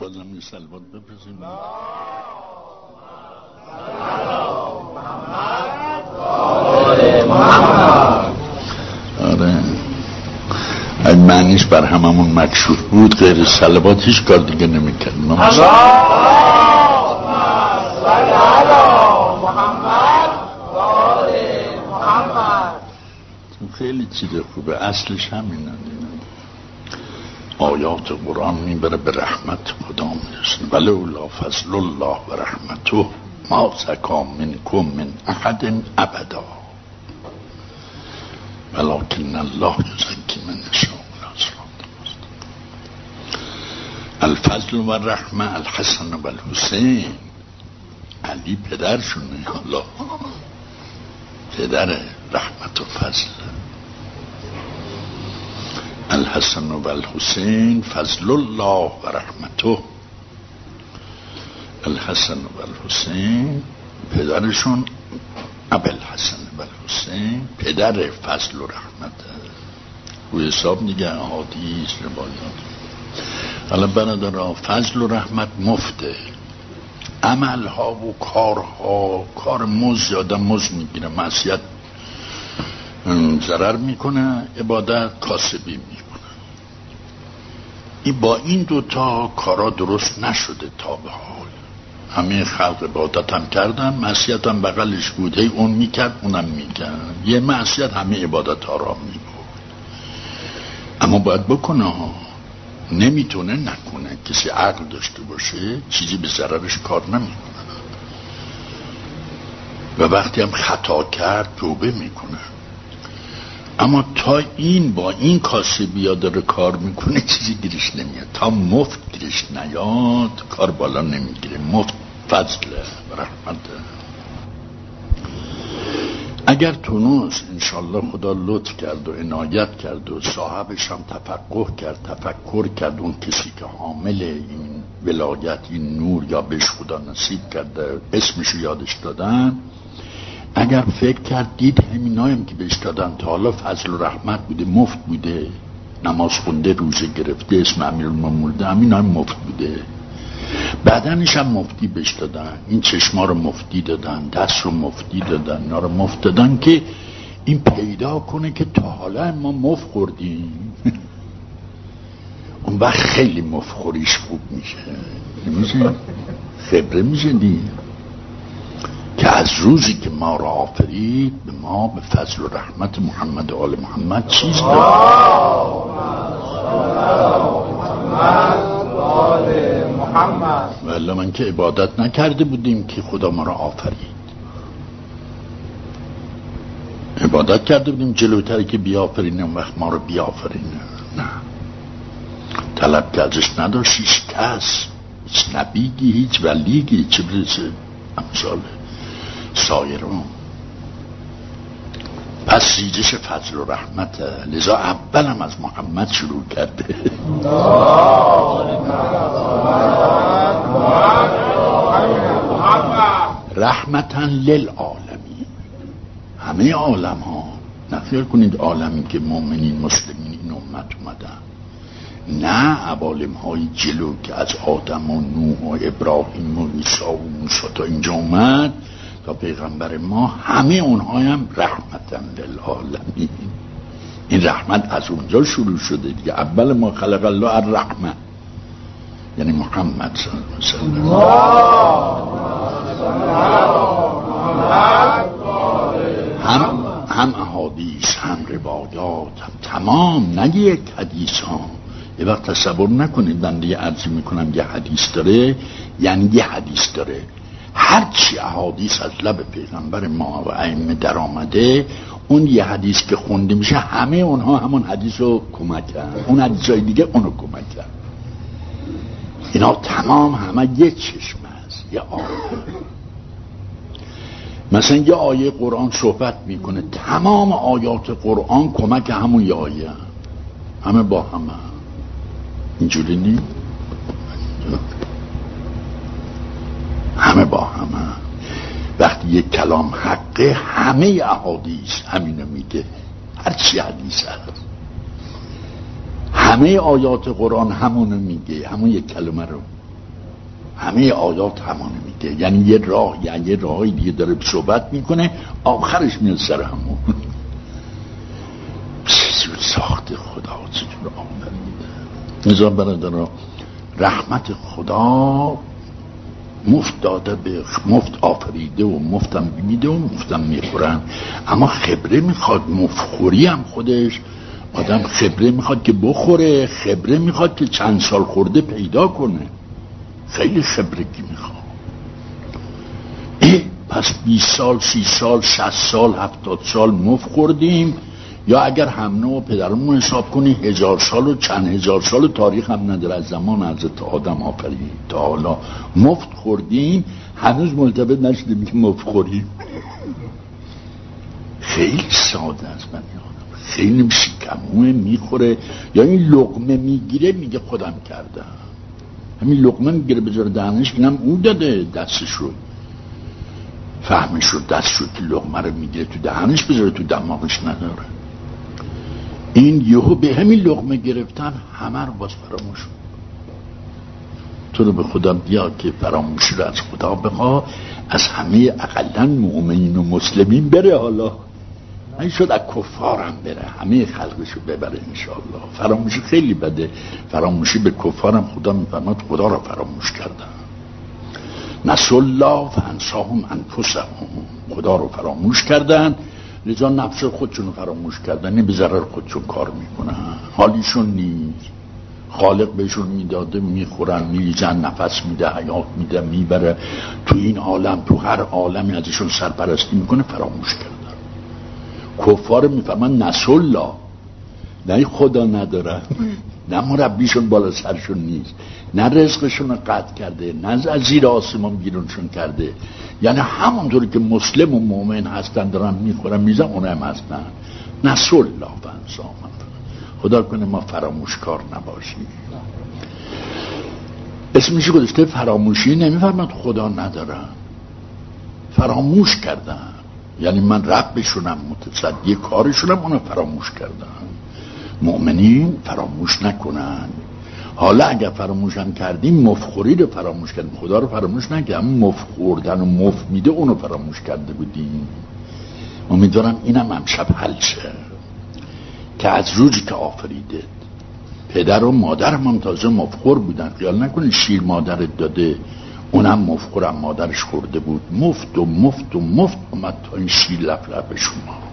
بازم یه سلوات بپرسیم آره. این معنیش بر هممون مکشور بود غیر سلوات هیچ کار دیگه نمی‌کرد. خیلی چیز خوبه. اصلش همینه. آیات قرآن می‌بره به رحمت خدا می‌رسن ولی اولا فضل الله و رحمته ما زکا منکم من احد ابدا. ولكن الله یزکی من نشاء الفضل و رحمه الحسن و الحسین. علی پدرشونه الله پدر رحمت و فضل. الحسن و الحسین فضل الله و رحمته. الحسن و الحسین پدرشون ابل حسن و الحسین پدر فضل و رحمت. و حساب دیگه حادیث روایات. حالا برادر فضل و رحمت مفته. عملها و کارها کار مز یادم مز می‌گیره معصیت. ضرر می‌کنه عبادت کاسبی می‌کنه. این با این دوتا کارا درست نشده تا به حال. همه خلق عبادت هم کردن معصیت هم بغلش بود. هی اون می‌کرد اونم می‌کرد. یه معصیت همه عبادت ها را میبود اما باید بکنه نمی‌تونه نکنه کسی عقل داشته باشه چیزی به ضررش کار نمی‌کنه. و وقتی هم خطا کرد توبه می‌کنه. اما تا این با این کاسه بیا داره کار می‌کنه چیزی گیرش نمیاد. تا مفت گیرش نیاد کار بالا نمی‌گیره. مفت فضله و رحمته. اگر تونس انشالله خدا لطف کرد و عنایت کرد و صاحبش هم تفقه کرد تفکر کرد اون کسی که حامل این ولایت این نور یا بهش خدا نصیب کرده اسمش یادش دادن اگر فکر کرد دید همینایم که بهش دادن تا حالا فضل و رحمت بوده مفت بوده نماز خونده روزه گرفته اسم امیر الممولده همین مفت بوده. بدنش هم مفتی بش دادن این چشما رو مفتی دادن دست رو مفتی دادن اینا رو مفت دادن که این پیدا کنه که تا حالا ما مفت خوردیم. اون وقت خیلی مفخوریش خوب میشه. خبره میشه دی که از روزی که ما را آفرید به ما به فضل و رحمت محمد و آل محمد چیز داد. محمد من که عبادت نکرده بودیم که خدا ما را آفرید. عبادت کرده بودیم جلوتر که بیافرینه اون وقت ما رو بیافرینه. نه. طلب که ازش نداشت هیچ کس. هیچ نبیگی هیچ ولیگی چه برسه؟ امثال سایرون پس ریجش فضل و رحمت لذا اولم از محمد شروع کرده. رحمتا للعالمین. همه عالم ها نفیر کنید عالمی که مؤمنین مسلمین این امت اومدن. نه عوالم های جلو که از آدم و نوح و ابراهیم و عیسی و موسی تا اینجا اومد. تا پیغمبر ما همه اونها هم رحمتا للعالمین. این رحمت از اونجا شروع شده دیگه. اول ما خلق الله الرحمه یعنی محمد صلی الله هم هم احادیث هم روایات هم تمام. نه یک حدیث ها. یه وقت تصور نکنید بنده یه عرضی می‌کنم یه حدیث داره. یعنی یه حدیث داره. هرچی احادیث از لب پیغمبر ما و ائمه در آمده اون یه حدیث که خونده میشه همه اونها همون حدیث رو کمک کرد اون حدیث دیگه اونو کرد اینا تمام همه یه چشم هست یه آیه. مثلا یه آیه قرآن صحبت می‌کنه. تمام آیات قرآن کمک همون یه آیه همه با همه. اینجوری نی؟ همه با همه. وقتی یک کلام حقه همه احادیث همینو میگه. هرچی حدیث هست. همه آیات قرآن همونو میگه. همون یک کلمه رو. همه آیات همان میده یعنی یه راه یعنی یه راهی دیگه داره صحبت می‌کنه آخرش میاد سر همون. چجور ساخت خدا چجور آفریده نظام برادران رحمت خدا مفت داده به مفت آفریده و مفتم میده و مفتم می‌خورن. اما خبره می‌خواد مفخوری هم خودش. آدم خبره می‌خواد که بخوره خبره می‌خواد که چند سال خورده پیدا کنه. خیلی خبرگی می‌خواد. پس 20 سال سی سال 60 سال هفتاد سال مف خوردیم. یا اگر همنه و پدرمون حساب کنی هزار سال و چند هزار سال تاریخ هم نداره. از زمان حضرت آدم آفرید تا حالا مفت خوردیم هنوز ملتبت نشدیم که مفت خوریم خیلی ساده است من یادم خیلی شکموه می‌خوره. یا این لقمه می‌گیره میگه خودم کردم. همین لقمه می‌گیره بذاره دهنش اینم او داده دستش رو. فهمش رو دست شد که لقمه رو می‌گیره تو دهنش بذاره تو دماغش نداره. این یهو به همین لقمه گرفتن همه رو باز فراموش تو رو به خدا بیا که فراموشی رو از خدا بخوا از همه اقلا مؤمنین و مسلمین بره حالا. این شد از کفارم بره همه خلقشو ببره انشاءالله. فراموشی خیلی بده. فراموشی به کفارم خدا میفرماد خدا را فراموش کردن نسل الله و انساهم انفسهم. خدا رو فراموش کردن. لذا نفس خودشون فراموش کردن نه به ضرر خودشون کار می‌کنن. حالیشون نیست. خالق بهشون می‌داده می‌خورن میریزن نفس میده حیات میده می‌بره. تو این عالم تو هر عالمی ازشون سرپرستی می‌کنه فراموش کردن. کفار می‌فهمن نسلا نه خدا ندارن نه مربیشون بالا سرشون نیست. نه رزقشون رو قطع کرده نه از زیر آسمان بیرونشون کرده. یعنی همونطوری که مسلم و مؤمن هستن دارن می‌خورن میزن اونم هستن. نسل الله و خدا کنه ما فراموشکار نباشیم. اسمشی گذاشته فراموشی نمیفرمد خدا ندارم فراموش کردم یعنی من ربشونم متصدی کارشونم اونو فراموش کردم مؤمنین فراموش نکنن. حالا اگر فراموشم کردیم مفخوری رو فراموش کردیم. خدا رو فراموش نکردیم مفخوردن و مف میده اونو فراموش کرده بودیم. امیدوارم اینم امشب حل شه. که از روزی که آفریده. پدر و مادرم هم تازه مفخور بودن. خیال نکنید شیر مادرت داده اونم مفخورم مادرش خورده بود. مفت و مفت و مفت اومد تا این شیر لپ لپ شما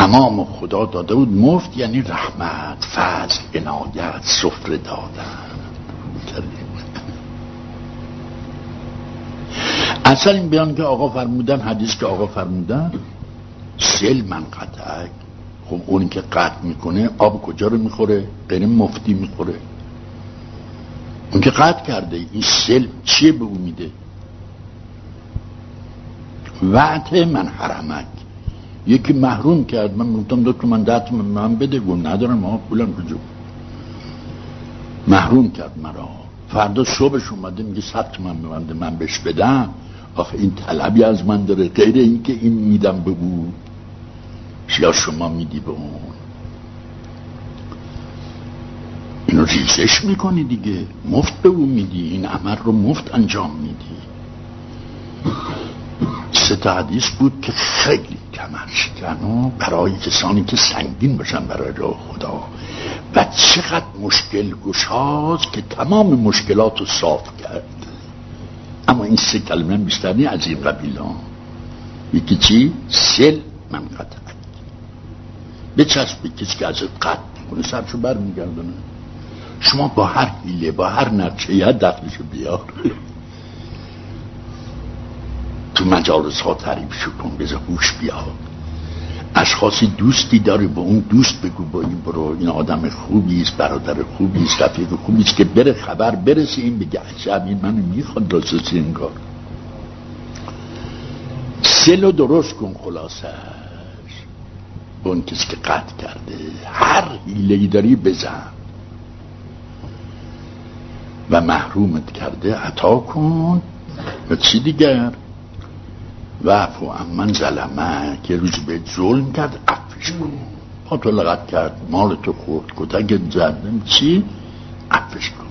تمام خدا داده بود مفت یعنی رحمت فضل عنایت سفره دادن. اصلا این بیان که آقا فرمودن حدیث که آقا فرمودن سل من قطعک. خب اونی که قطع می‌کنه آب کجا رو می‌خوره؟ غیر مفتی می‌خوره. اون که قطع کرده این سل چیه به اون میده؟ وعت من حرمک. یکی محروم کرد. من گفتم دکتر من دست من بده گون ندارم ما پولم کجا محروم کرد مرا. فردا صبحش اومده میگه ثبت من ببنده من بهش بدم. آخه این طلبی از من داره غیر اینکه این میدم به بود یا شما میدی به اون. اینو ریزش می‌کنی دیگه. مفت به اون میدی این عمل رو مفت انجام میدی. سه تا حدیث بود که خیلی کمر شکن برای کسانی که سنگین باشن برای راه خدا. و چقدر مشکل گشاست که تمام مشکلات رو صاف کرد. اما این سه کلمه بیشتر از این قبیلان یکی چی؟ سل من قطع به چسب کسی که ازت قطع می‌کنه سرشو بر میگردونه شما با هر حیله با هر نقشه یه دخلشو بیار. تو مجالس ها تعریف کن بذار هوش بیاد. اشخاصی دوستی داری با اون دوست بگو با این برو این آدم خوبی است برادر خوبی است رفیق خوبی است که بره خبر برسه این بگه عجب این منو می‌خواد لاساسی این کار. سلو درست کن خلاصش. اون کسی که قطع کرده هر حیله داری بزن. و محرومت کرده عطا کن. و چی دیگر؟ و عفو من ظلمه که روز به ظلم کرد عفش کن پا تو لغت کرد مال تو خورد کتک زدن چی؟ عفش کن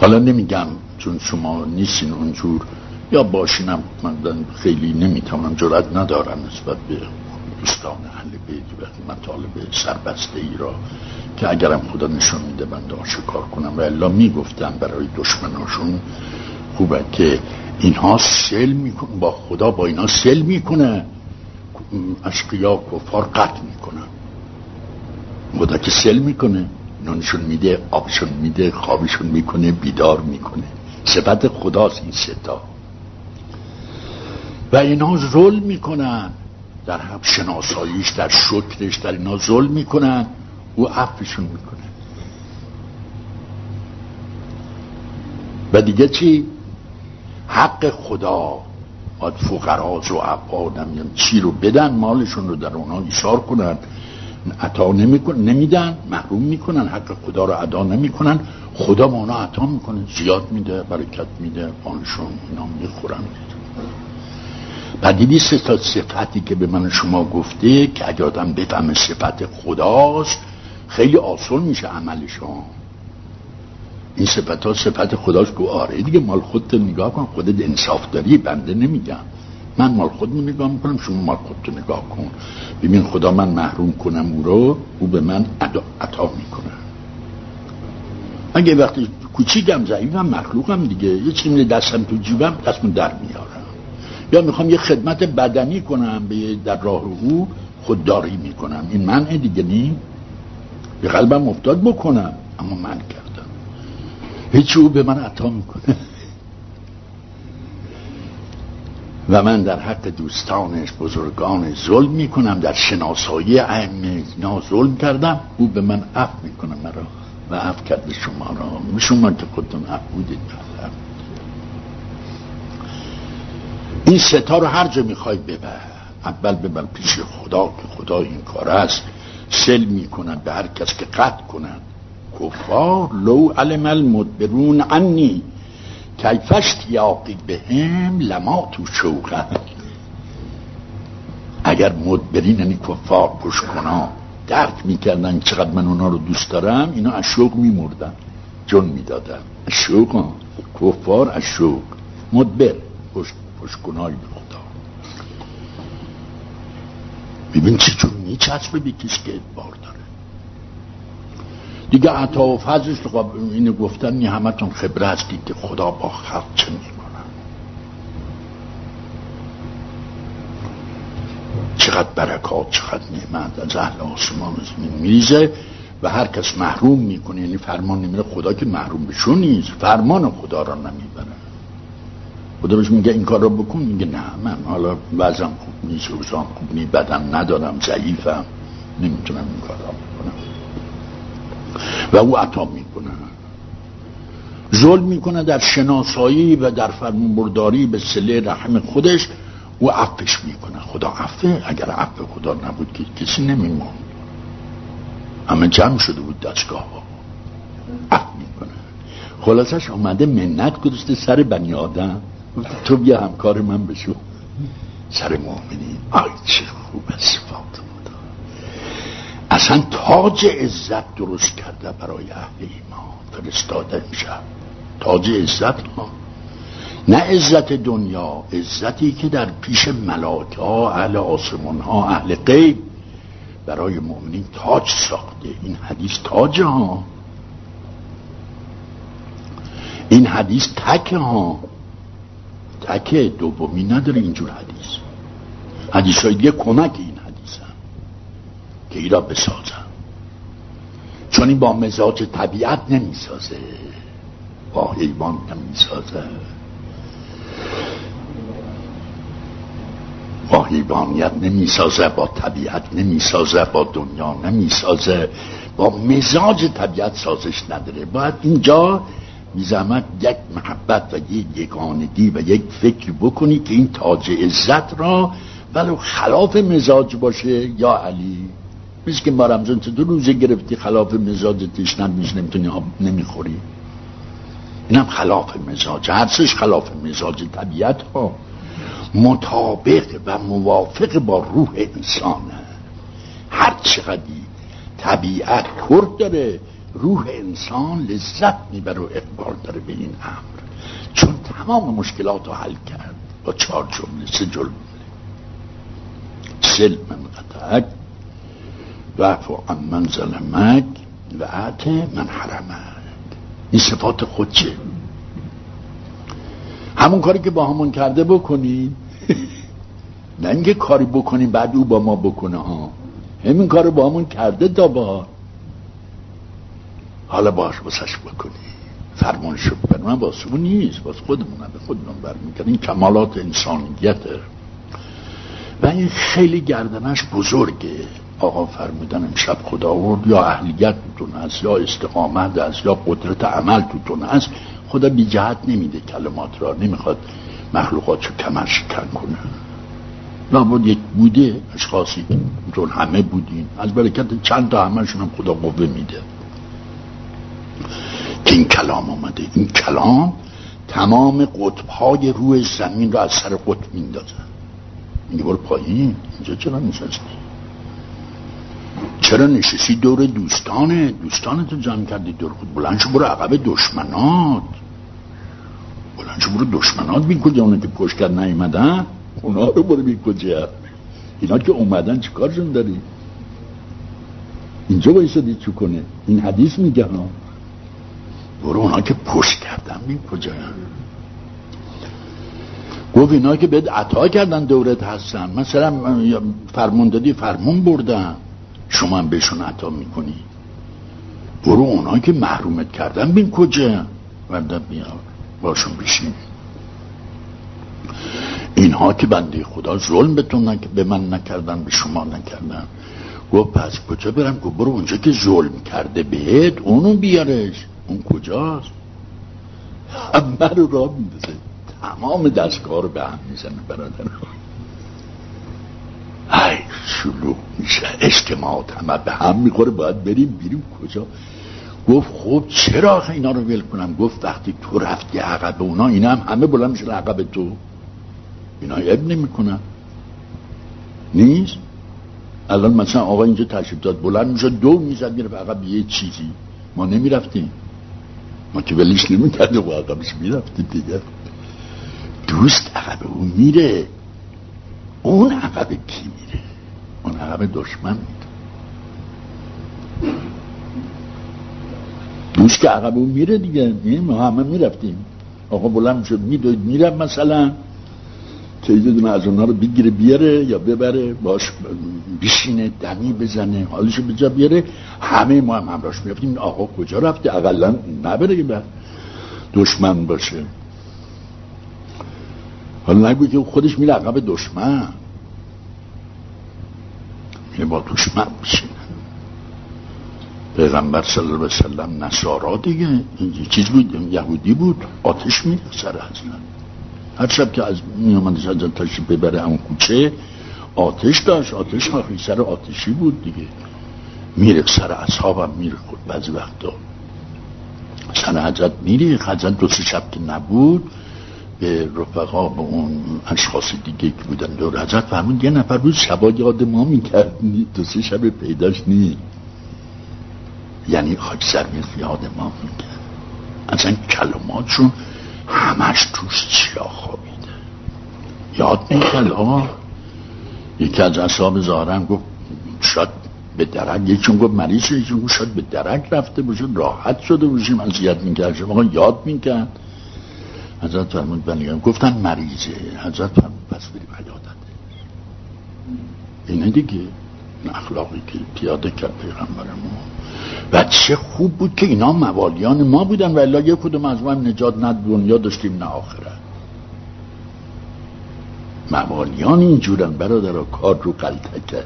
حالا نمیگم چون شما نیستین اونجور یا باشینم من خیلی نمی‌تونم جرات ندارم نسبت به دوستان اهل بیت و مطالب سربسته ای را که اگرم خدا نشون میده من شکار کنم و الا می‌گفتم برای دشمناشون خوبه که اینها سل می‌کنه با خدا با اینها سل می‌کنه. اشقیا کفار قتل می‌کنن. خدا که سل می‌کنه. نانشون میده آبشون میده خوابشون می‌کنه بیدار می‌کنه. صفت خداست این ستا و اینا ظلم می‌کنن. در هم شناساییش در شکرش در اینا ظلم می‌کنن. او عفشون می‌کنه. و دیگه چی؟ حق خدا باید فقراز و عباد چی رو بدن مالشون رو در اونا ایشار کنن. عطا نمیکن نمیدن محروم می‌کنن حق خدا رو ادا نمی‌کنن. خدا به اونا عطا می‌کنه زیاد میده برکت میده مالشون اینا می‌خورن. بعد سه تا صفتی که به من شما گفته که اگه آدم بفهمه صفت خداست خیلی آسان میشه عملشان این صفت ها صفت خداست. که آره دیگه مال خودت نگاه کن. خودت انصاف داری بنده نمیگم. من مال خود نگاه می‌کنم شما مال خودتو نگاه کن. ببین خدا من محروم کنم او رو او به من عطا می‌کنه. اگه وقتی کوچیکم ضعیفم مخلوقم دیگه. یه چیزی دستم تو جیبم دستم در میارم. یا می‌خوام یه خدمت بدنی کنم به در راه او خودداری می‌کنم. این من دیگه نیم به قلبم افتاد بکنم. اما من کردم. هیچی او به من عطا می‌کنه. و من در حق دوستانش بزرگان ظلم می‌کنم. در شناسایی ائمه اینا ظلم کردم. او به من عفو می‌کنه مرا. و عفو کرده شما را. شما که خودتون عفو بودید. این ستا رو هر جا می‌خوای ببر. اول ببر پیش خدا که خدا این کار است. سل می‌کنن به هر کس که قطع کنن. کفار لو علم المدبرون عنی. کیفشت یاقی به هم لما تو شوقه اگر مدبرین یعنی کفار پشکنا درک می‌کردن چقدر من اونا رو دوست دارم اینا از شوق میمردن. جن می‌دادن. شوق کفار از شوق. مدبر. پشکنای به خدا ببین چه میچسبه به کسی که ادبار داره. دیگه عطا و فضلش خب اینو گفتن همه همتون خبره هستید که خدا با خلق چه می‌کنن چقدر برکات چقدر نعمت از اهل آسمان زمین میریزه و هر کس محروم می‌کنه. یعنی فرمان نمیره خدا که محروم بشون نیست. فرمان خدا را نمی‌بره. بهش میگه این کار رو بکن میگه نه من حالا وزم خوب نیست روزام خوب نیست بدم ندارم ضعیفم نمی‌تونم این کار را بکنم. و او عطا می‌کنه. ظلم می‌کنه در شناسایی و در فرمانبرداری به سله رحم خودش. او عفش می‌کنه. خدا عفه؟ اگر عفه خدا نبود که کسی نمیمون همه جمع شده بود دستگاه ها. می‌کنه. خلاصش آمده منت گذاشته سر بنی آدم. تو بیا همکار من بشو. سر مؤمنین آی چه خوب صفات اصلا تاج عزت درست کرده برای اهل ایمان. فرستاده میشه تاج عزت ها نه عزت دنیا عزتی که در پیش ملاک ها اهل آسمان ها اهل غیب برای مؤمنین تاج ساخته. این حدیث تاج ها. این حدیث تک ها. تک دومی نداره اینجور حدیث. حدیث های دیگه کمک این که ای را بسازم چون این با مزاج طبیعت نمی‌سازه. با حیوان نمی‌سازه با حیوانیت نمی‌سازه با طبیعت نمی‌سازه با دنیا نمی‌سازه. با مزاج طبیعت سازش نداره. باید اینجا زحمت یک محبت و یک یگانگی و یک فکر بکنی که این تاج عزت را ولو خلاف مزاج باشه. یا علی مثل که ما رمزان تو دو روزه گرفتی خلاف مزاج تشنم میشه نمی‌تونی نمی‌خوری. اینم خلاف مزاج هرسش خلاف مزاج طبیعت ها. مطابق و موافق با روح انسانه. هر چقدی طبیعت کرد داره روح انسان لذت می‌بره و اقبال داره به این امر. چون تمام مشکلات رو حل کرد با چهار جمله سه جمله سلم من قطعک و من ظلمک و عت من حرمک. این صفات خودچه همون کاری که با همون کرده بکنیم. نه اینکه کاری بکنیم بعد او با ما بکنه ها. همین کار با همون کرده دابا حالا باش بسش بکنی. فرمان شد بر من واسه نیست. باز خودمون به خودمون برمیکرد این کمالات انسانیته و این خیلی گردنش بزرگه. آقا فرمودن امشب خدا آورد یا اهلیت توتون هست یا استقامت است یا قدرت عمل توتون هست. خدا بی جهت نمیده کلمات را. نمی‌خواد مخلوقات رو کمر شکن کنه. لابد یک بوده. اشخاصی چون همه بودین. از برکت چند تا همهشون هم خدا قوه میده. که این کلام آمده. این کلام تمام قطبهای روی زمین رو از سر قطب میندازه. میگه برو پایین. اینجا چرا نشستی؟ چرا نشستی؟ دور دوستانه. دوستانتو جمع کردی دور خود. بلند شو برو عقب دشمنات. بلند شو برو دشمنات بین کجا؟ اونه که پشت کرد نیمدن اونا رو برو بین کجا؟ اینا که اومدن چیکارشون داری؟ اینجا بایستدی چو کنه این حدیث میگه ها. برو اونا که پشت کردن. بین کجا گفت اینا که بهت عطا کردن دورت هستن. مثلا فرمون دادی فرمون بردن. شما هم بهشون عطا می‌کنی. برو اونا که محرومت کردن. بین کجا. وردن بیار باشون بشین. اینها که بنده خدا ظلم بتونن که به من نکردن به شما نکردن. گفت پس کجا برم؟ گفت برو اونجا که ظلم کرده بهت اونو بیارش. اون کجاست؟ همه رو را میدازه تمام دستگاه رو به هم می‌زنه برادر ای شلوغ میشه. اجتماعات همه به هم می‌خوره. باید بریم بیریم کجا؟ گفت خب چرا اینا رو ول کنم؟ گفت وقتی تو رفتی عقب اونا اینا هم همه بلند میشه عقب تو. اینا اب نمی‌کنن. نیست؟ الان مثلا آقا اینجا تشریف داد بلند میشه دو می‌زد میره عقب یه چیزی. ما نمی‌رفتیم. ما که ولیش نمی‌کرده و عقبش می‌رفتیم دیگه. دوست عقب اون میره. اون عقب کی میره؟ اون عقب دشمن میره دوست که عقب اون میره دیگه. ما همه می‌رفتیم. آقا بلند شد میدوید میرم مثلا. که یه دونه از اونها رو بگیره بیاره یا ببره باش بشینه دمی بزنه حالشو بجا بیاره. همه ما هم همراش می‌رفتیم آقا کجا رفته؟ اقلا نبره که دشمن باشه. حالا نگوی که خودش میره عقب دشمن. میره با دشمن بشینه پیغمبر صلی الله علیه وسلم نصارا دیگه. این چیز بود؟ یهودی بود. آتش میره سر اصلا هر شب که از میامدش از تشریف ببره اون کوچه آتش داشت آتش آخری سر آتشی بود دیگه. میره سر اصحابم میره خود بعضی وقتا. سر حضرت میره حضرت دو سه شب که نبود به رفقا به اون اشخاص دیگه که بودن دور حضرت فرمون یه نفر بود شبا یاد ما می‌کرد دو سه شب پیداش نی یعنی خاک سر یاد ما می‌کرد. اصلا کلماتشون همش توش چیا خوابیده یاد می‌کرد آقا؟ یکی از اصحاب زارن گفت شاید به درک یکیون گفت مریض یکی گفت شاید به درک رفته باشه راحت شده باشیم اذیت می‌کرد. شما یاد می‌کرد. حضرت فرمود بله گفتن مریضه. حضرت فرمود پس بریم عیادت اینه دیگه. اخلاقی که پیاده کرد پیغمبرمون و چه خوب بود که اینا موالیان ما بودن و الا یک کدوم از ما نجات نه دنیا داشتیم نه آخرت. موالیان اینجورن برادر کار رو کرد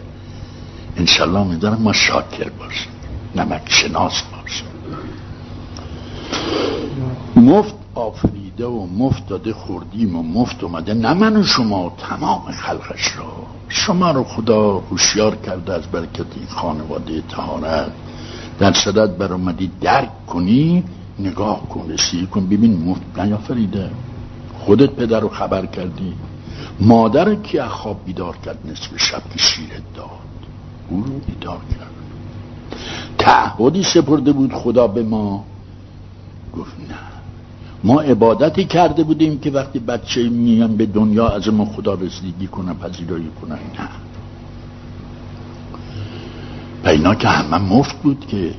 انشالله میدارم ما شاکر باشیم نمک شناس باشیم. مفت آفریده و مفت داده خوردیم و مفت اومده نه من و شما تمام خلقش را شما رو خدا هوشیار کرده از برکت این خانواده تهارت در صدت بر اومدی درک کنی نگاه کن رسیه کن ببین مفت نیافریده. خودت پدر رو خبر کردی. مادر کی خواب بیدار کرد نصف شب که شیرت داد. او رو بیدار کرد. تعهدی سپرده بود خدا به ما. گفت نه. ما عبادتی کرده بودیم که وقتی بچه میان به دنیا از ما خدا رسیدگی کنن پذیرایی کنن نه. پینا که همه مفت بود که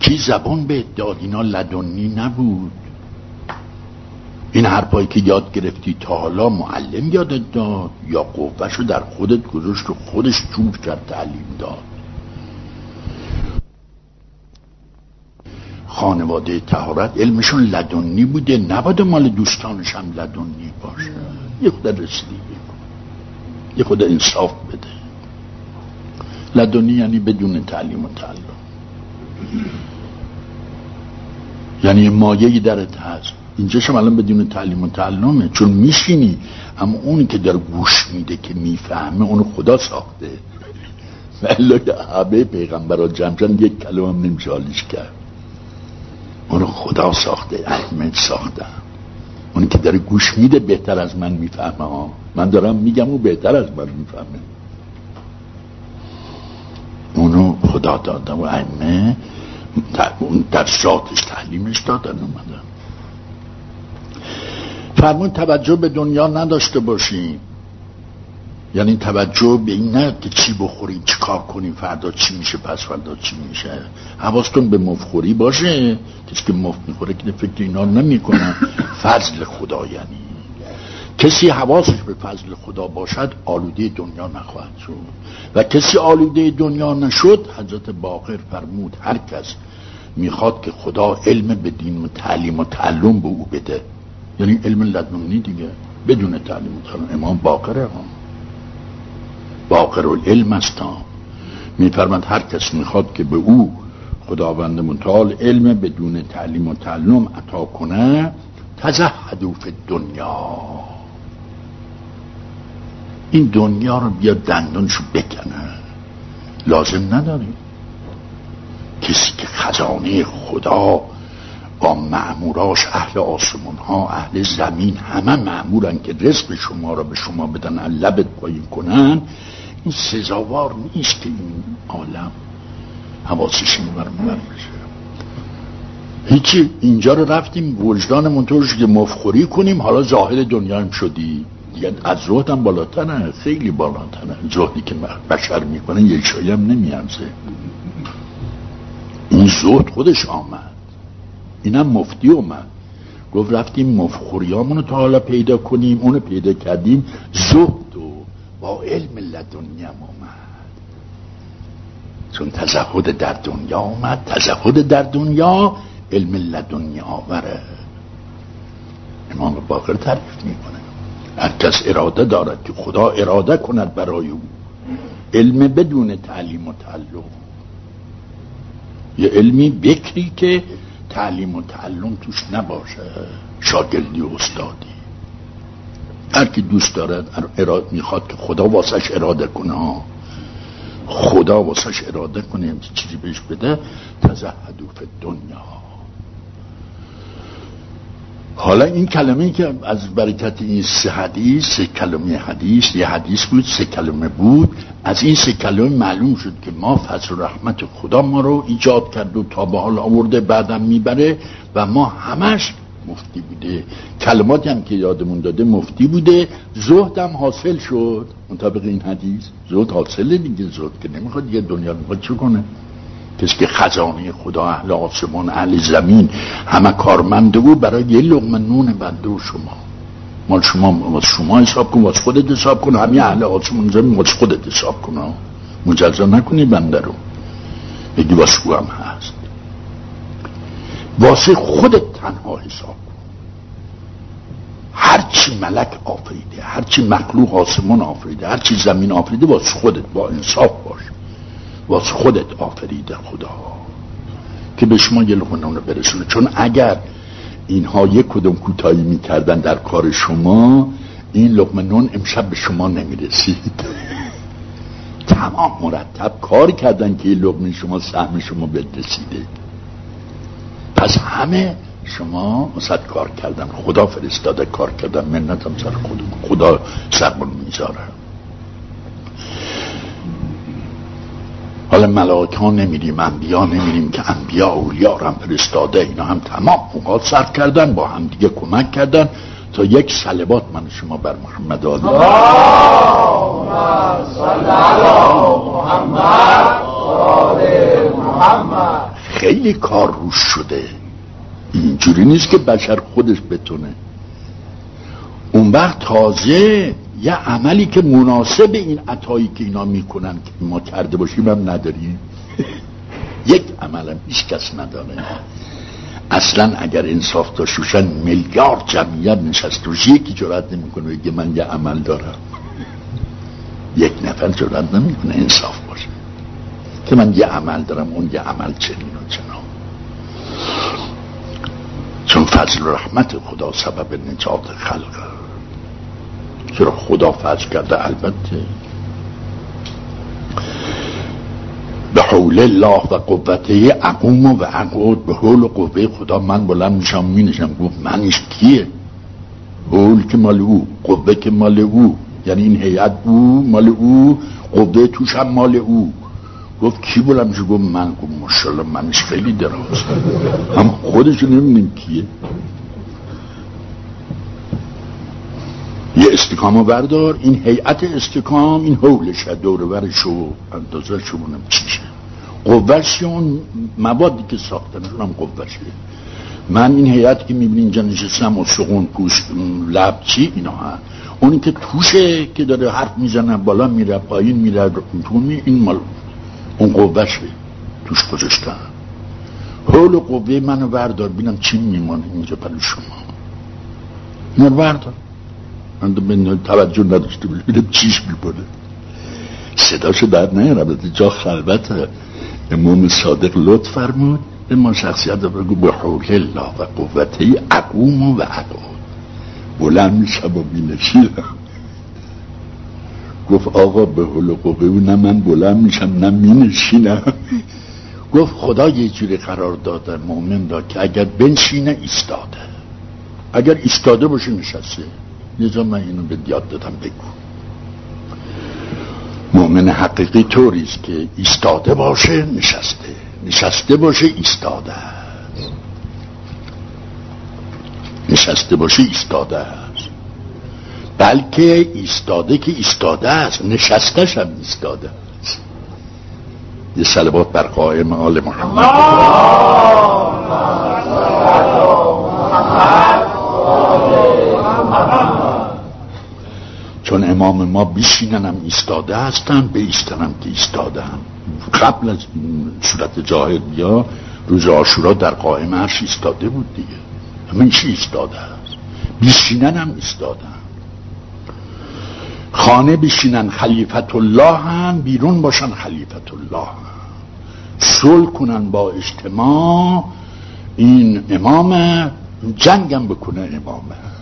کی زبان به داد اینا لدنی نبود. این حرفایی که یاد گرفتی تا حالا معلم یادت داد یا قوهشو در خودت گذاشت و خودش جور کرد تعلیم داد. خانواده تهارت علمشون لدنی بوده. نباید مال دوستانش هم لدنی باشه. یه خود رسیدگی یه خود انصاف بده. لدنی یعنی بدون تعلیم و تعلم. یعنی مایه درت هست. اینجا شما الان بدون تعلیم و تعلمه. چون میشینی اما اونی که در گوش میده که می‌فهمه اونو خدا ساخته. ولی همه پیغمبرات جمجن یک کلمه هم نمیشه کرد. اونو خدا ساخته احمد ساختم اونی که داره گوش میده بهتر از من می‌فهمه من دارم میگم او بهتر از من می‌فهمه. اونو خدا داده و ائمه اون در ذاتش تعلیمش دادن اومدن. فرمون توجه به دنیا نداشته باشیم یعنی توجه به این نه که چی بخوریم چی کار کنیم فردا چی میشه پس فردا چی میشه. حواستون به مفخوری باشه. کسی که مفت می‌خوره که فکر اینا نمی‌کنن فضل خدا یعنی. کسی حواسش به فضل خدا باشد آلوده دنیا نخواهد شد. و کسی آلوده دنیا نشد حضرت باقر فرمود هر کس می‌خواد که خدا علم به دین و تعلیم و تعلم به او بده. یعنی علم لدنی دیگه بدون تعلیم و تعلم. امام باقره هم باقر العلم است میفرماد هر کس می‌خواد که به او خداوند متعال علم بدون تعلیم و تعلم عطا کنه تزهدو فی دنیا این دنیا رو بیا دندونشو بکنه. لازم نداریم کسی که خزانه خدا با معموراش اهل آسمون ها اهل زمین همه معمورن که رزق شما را به شما بدن لبت پایین کنن این سزاوار نیست که این عالم حواسش این بر بشه هیچی اینجا رو رفتیم وجدان منطورش که مفخوری کنیم حالا زاهد دنیا هم شدی. دیگه از زهد هم بالاتره خیلی بالاتره. زهدی که بشر می‌کنه یک شایی هم نمیارزه. این زهد خودش آمد. اینم مفتی اومد گفت رفتیم مفخوریامونو تا حالا پیدا کنیم اونو پیدا کردیم. زهد و با علم لدنیم اومد. چون تزهد در دنیا اومد تزهد در دنیا علم لدنی آوره. امام باقر تعریف می‌کنه. هر کس اراده دارد که خدا اراده کند برای او. علم بدون تعلیم و تعلم. یه علمی بکری که تعلیم و تعلم توش نباشه. شاگردی و استادی. هر کی دوست دارد اراد می‌خواد که خدا واسش اراده کنه. خدا واسش اراده کنه چیزی بهش بده. تزهدو فی دنیا حالا این کلمه که از برکت این سه حدیث سه کلمه حدیث یه حدیث بود سه کلمه بود. از این سه کلمه معلوم شد که ما فضل رحمت خدا ما رو ایجاد کرد و تا به حال آورده بعدم می‌بره و ما همش مفتی بوده. کلماتی هم که یادمون داده مفتی بوده. زهد هم حاصل شد. مطابق این حدیث زهد حاصل دیگه زهد که نمی‌خواد دیگه دنیا می‌خواد چه کنه. کسی که خزانه خدا اهل آسمان اهل زمین همه کارمنده بود برای یه لغم نون بنده و شما. مال شما واسه شما حساب کن واسه خودت حساب کن. همین اهل آسمان زمین واسه خودت حساب کن. مجزا نکنی بنده رو. بگی واسه هم هست. واسه خودت تنها حساب هرچی ملک آفریده هرچی مخلوق آسمان آفریده هرچی زمین آفریده واسه خودت با انصاف باش. واسه خودت آفریده خدا که به شما یه لقمه رو برسونه. چون اگر اینها یک کدوم کوتاهی می‌کردن در کار شما این لقمه نون امشب به شما نمی‌رسید. تمام مرتب کار کردن که این لقمه شما سهم شما رسیده پس همه شما مصد کار کردن. خدا فرستاده کار کردن. منت هم سر خود خدا سرمون می‌ذاره. حالا ملاک ها نمیریم انبیا نمیریم که انبیا اولیا هم فرستاده اینا هم تمام اوقات صرف کردن با هم دیگه کمک کردن تا یک سلبات من شما بر محمد آلی خیلی کار روش شده. اینجوری نیست که بشر خودش بتونه. اون وقت تازه یه عملی که مناسب این عطایی که اینا می‌کنن که ما کرده باشیم هم نداریم. یک عملم هیچ کس نداره. اصلا اگر انصاف داشتوشن میلیارد جمعیت نشست روش یکی جرات نمی‌کنه بگه من یه عمل دارم. یک نفر جرات نمی‌کنه انصاف باشه. که من یه عمل دارم اون یه عمل چنین و چنان. چون فضل رحمت خدا سبب نجات خلقه. چرا خدا فضل کرده؟ البته. به حول الله و قوته عقوم و عقود به حول و قوه خدا من بلند میشم می نشم گفت منش کیه؟ حول که مال او قوه که مال او. یعنی این هیئت او مال او قوه توش هم مال او. گفت کی بلند میشه؟ گفت من. گفت ماشالله منش خیلی دراز. هم خودش نمی‌دونیم کیه. استکامو بردار این هیئت استکام این حولشه دور شو اندازه شو بونم چیشه قوش اون موادی که ساختنشون هم قوشه من این هیئت که می‌بینی اینجا نشستم و سقون پوست لب چی اینا ها. اونی که توشه که داره حرف می‌زنه بالا میره پایین میره می این مال اون قوشه توش گذاشتن حول و قوه منو بردار. بینم چی میمانه اینجا برای شما. اینو بردار. من به توجه نداشته ببینم چیش میبونه صداشو در نیارم. جا خلوت امام صادق لطف فرمود. به ما شخصیت بگو. به حول الله و قوته اقوم و اقوم. بلند میشم و بینشیرم گفت آقا به حول و نه من بلند میشم نه مینشینم. گفت خدا یه جوری قرار داده مؤمن را که اگر بنشینه ایستاده. اگر ایستاده باشه نشسته. یه من اینو به یاد دادم بگو مؤمن حقیقی طوریست که ایستاده باشه نشسته نشسته باشه ایستاده نشسته باشه ایستاده است بلکه ایستاده که ایستاده است نشستش هم ایستاده است یه سلبات بر قائم آل محمد چون امام ما بیشیننم ایستاده هستن به ایستنم که ایستاده هم قبل از صورت جاهل بیا روز آشورا در قائم عرش ایستاده بود دیگه. همین چی ایستاده هست بیشینن ایستاده خانه بیشینن خلیفت الله هم بیرون باشن خلیفت الله هم صلح کنن با اجتماع این امام جنگم بکنه امامه.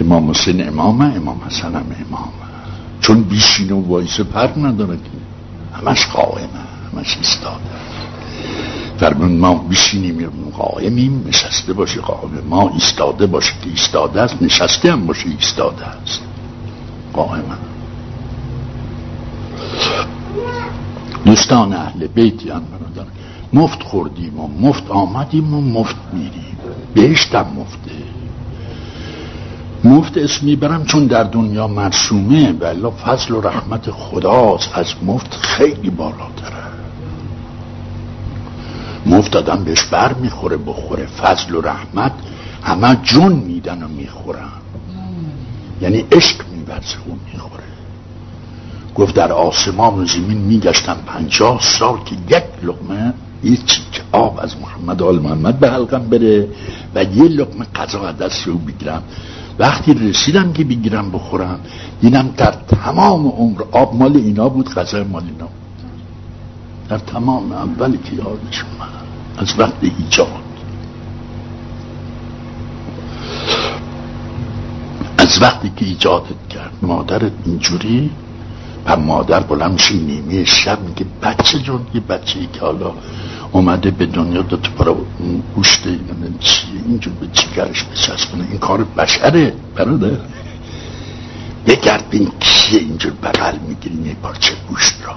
امام حسین امامه امام حسن هم امامه چون بیشین و وایس پر نداره که. همش قائمه همش ایستاده. فرمون ما بیشینیم قائمیم نشسته باشه قائمه ما ایستاده باشه که ایستاده است نشسته هم باشه ایستاده است. قائمه دوستان اهل بیتی هم برادر مفت خوردیم و مفت آمدیم و مفت میریم. بهشتم مفته. مفت اسم می‌برم چون در دنیا مرسومه بلا فضل و رحمت خداست از مفت خیلی بالاتره. مفت آدم بهش بر می‌خوره بخوره فضل و رحمت همه جون میدن و می‌خورن. یعنی عشق میبرزه و می‌خوره. گفت در آسمان و زمین میگشتم پنجاه سال که یک لقمه یه چیک آب از محمد آل محمد به حلقم بره و یه لقمه قضا دست رو بگیرم. وقتی رسیدم که بگیرم بخورم دیدم در تمام عمر آب مال اینا بود غذای مال اینا در تمام اولی که یادش از وقت ایجاد. از وقتی که ایجادت کرد مادرت اینجوری و مادر بلند میشه نیمه شب میگه بچه جون یه بچه ای که حالا اومده به دنیا دو تا برای گوشت چیه اینجور به چیگرش بچسبونه این کار بشره برادر. بگرد بین کیه اینجور بغل می‌گیرین یه پارچه گوشت را.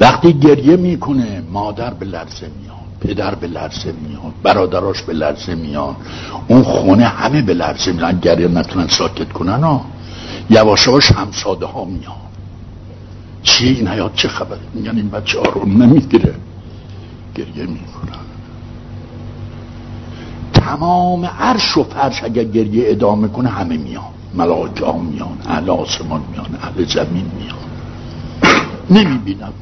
وقتی گریه می‌کنه مادر به لرزه میاد پدر به لرزه میاد برادراش به لرزه میاد. اون خونه همه به لرزه میاد. گریه نتونن ساکت کنن ها یواش یواش همساده ها میاد. چی این حیات چه خبره؟ میگن این بچه آروم نمی‌گیره. گریه می‌کنن. تمام عرش و فرش اگر گریه ادامه کنه همه میان. ملاجا میان اهل آسمان میان اهل زمین میان. نمی‌بینم.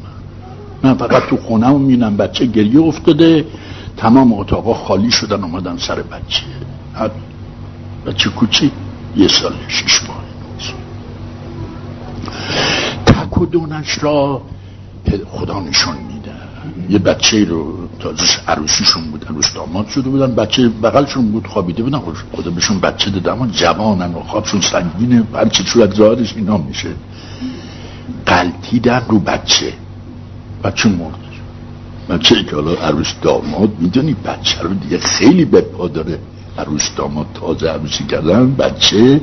من فقط تو خونه می‌بینم بچه گریه افتاده. تمام اتاقا خالی شدن اومدن سر بچه. بچه کوچی یه سال شش ماه. تک و دونش را خدا نشان میده. یه بچه رو تازه عروسیشون بود عروس داماد شده بودن بچه بغلشون بود خوابیده بودن. خدا بهشون بچه دادم و جوانن و خوابشون سنگینه هرچی صورت ظاهرش اینا میشه. قلتیدن رو بچه. بچه مرد. بچه که حالا عروس داماد می‌دونی بچه رو دیگه خیلی به پا داره. عروس داماد تازه عروسی کردن بچه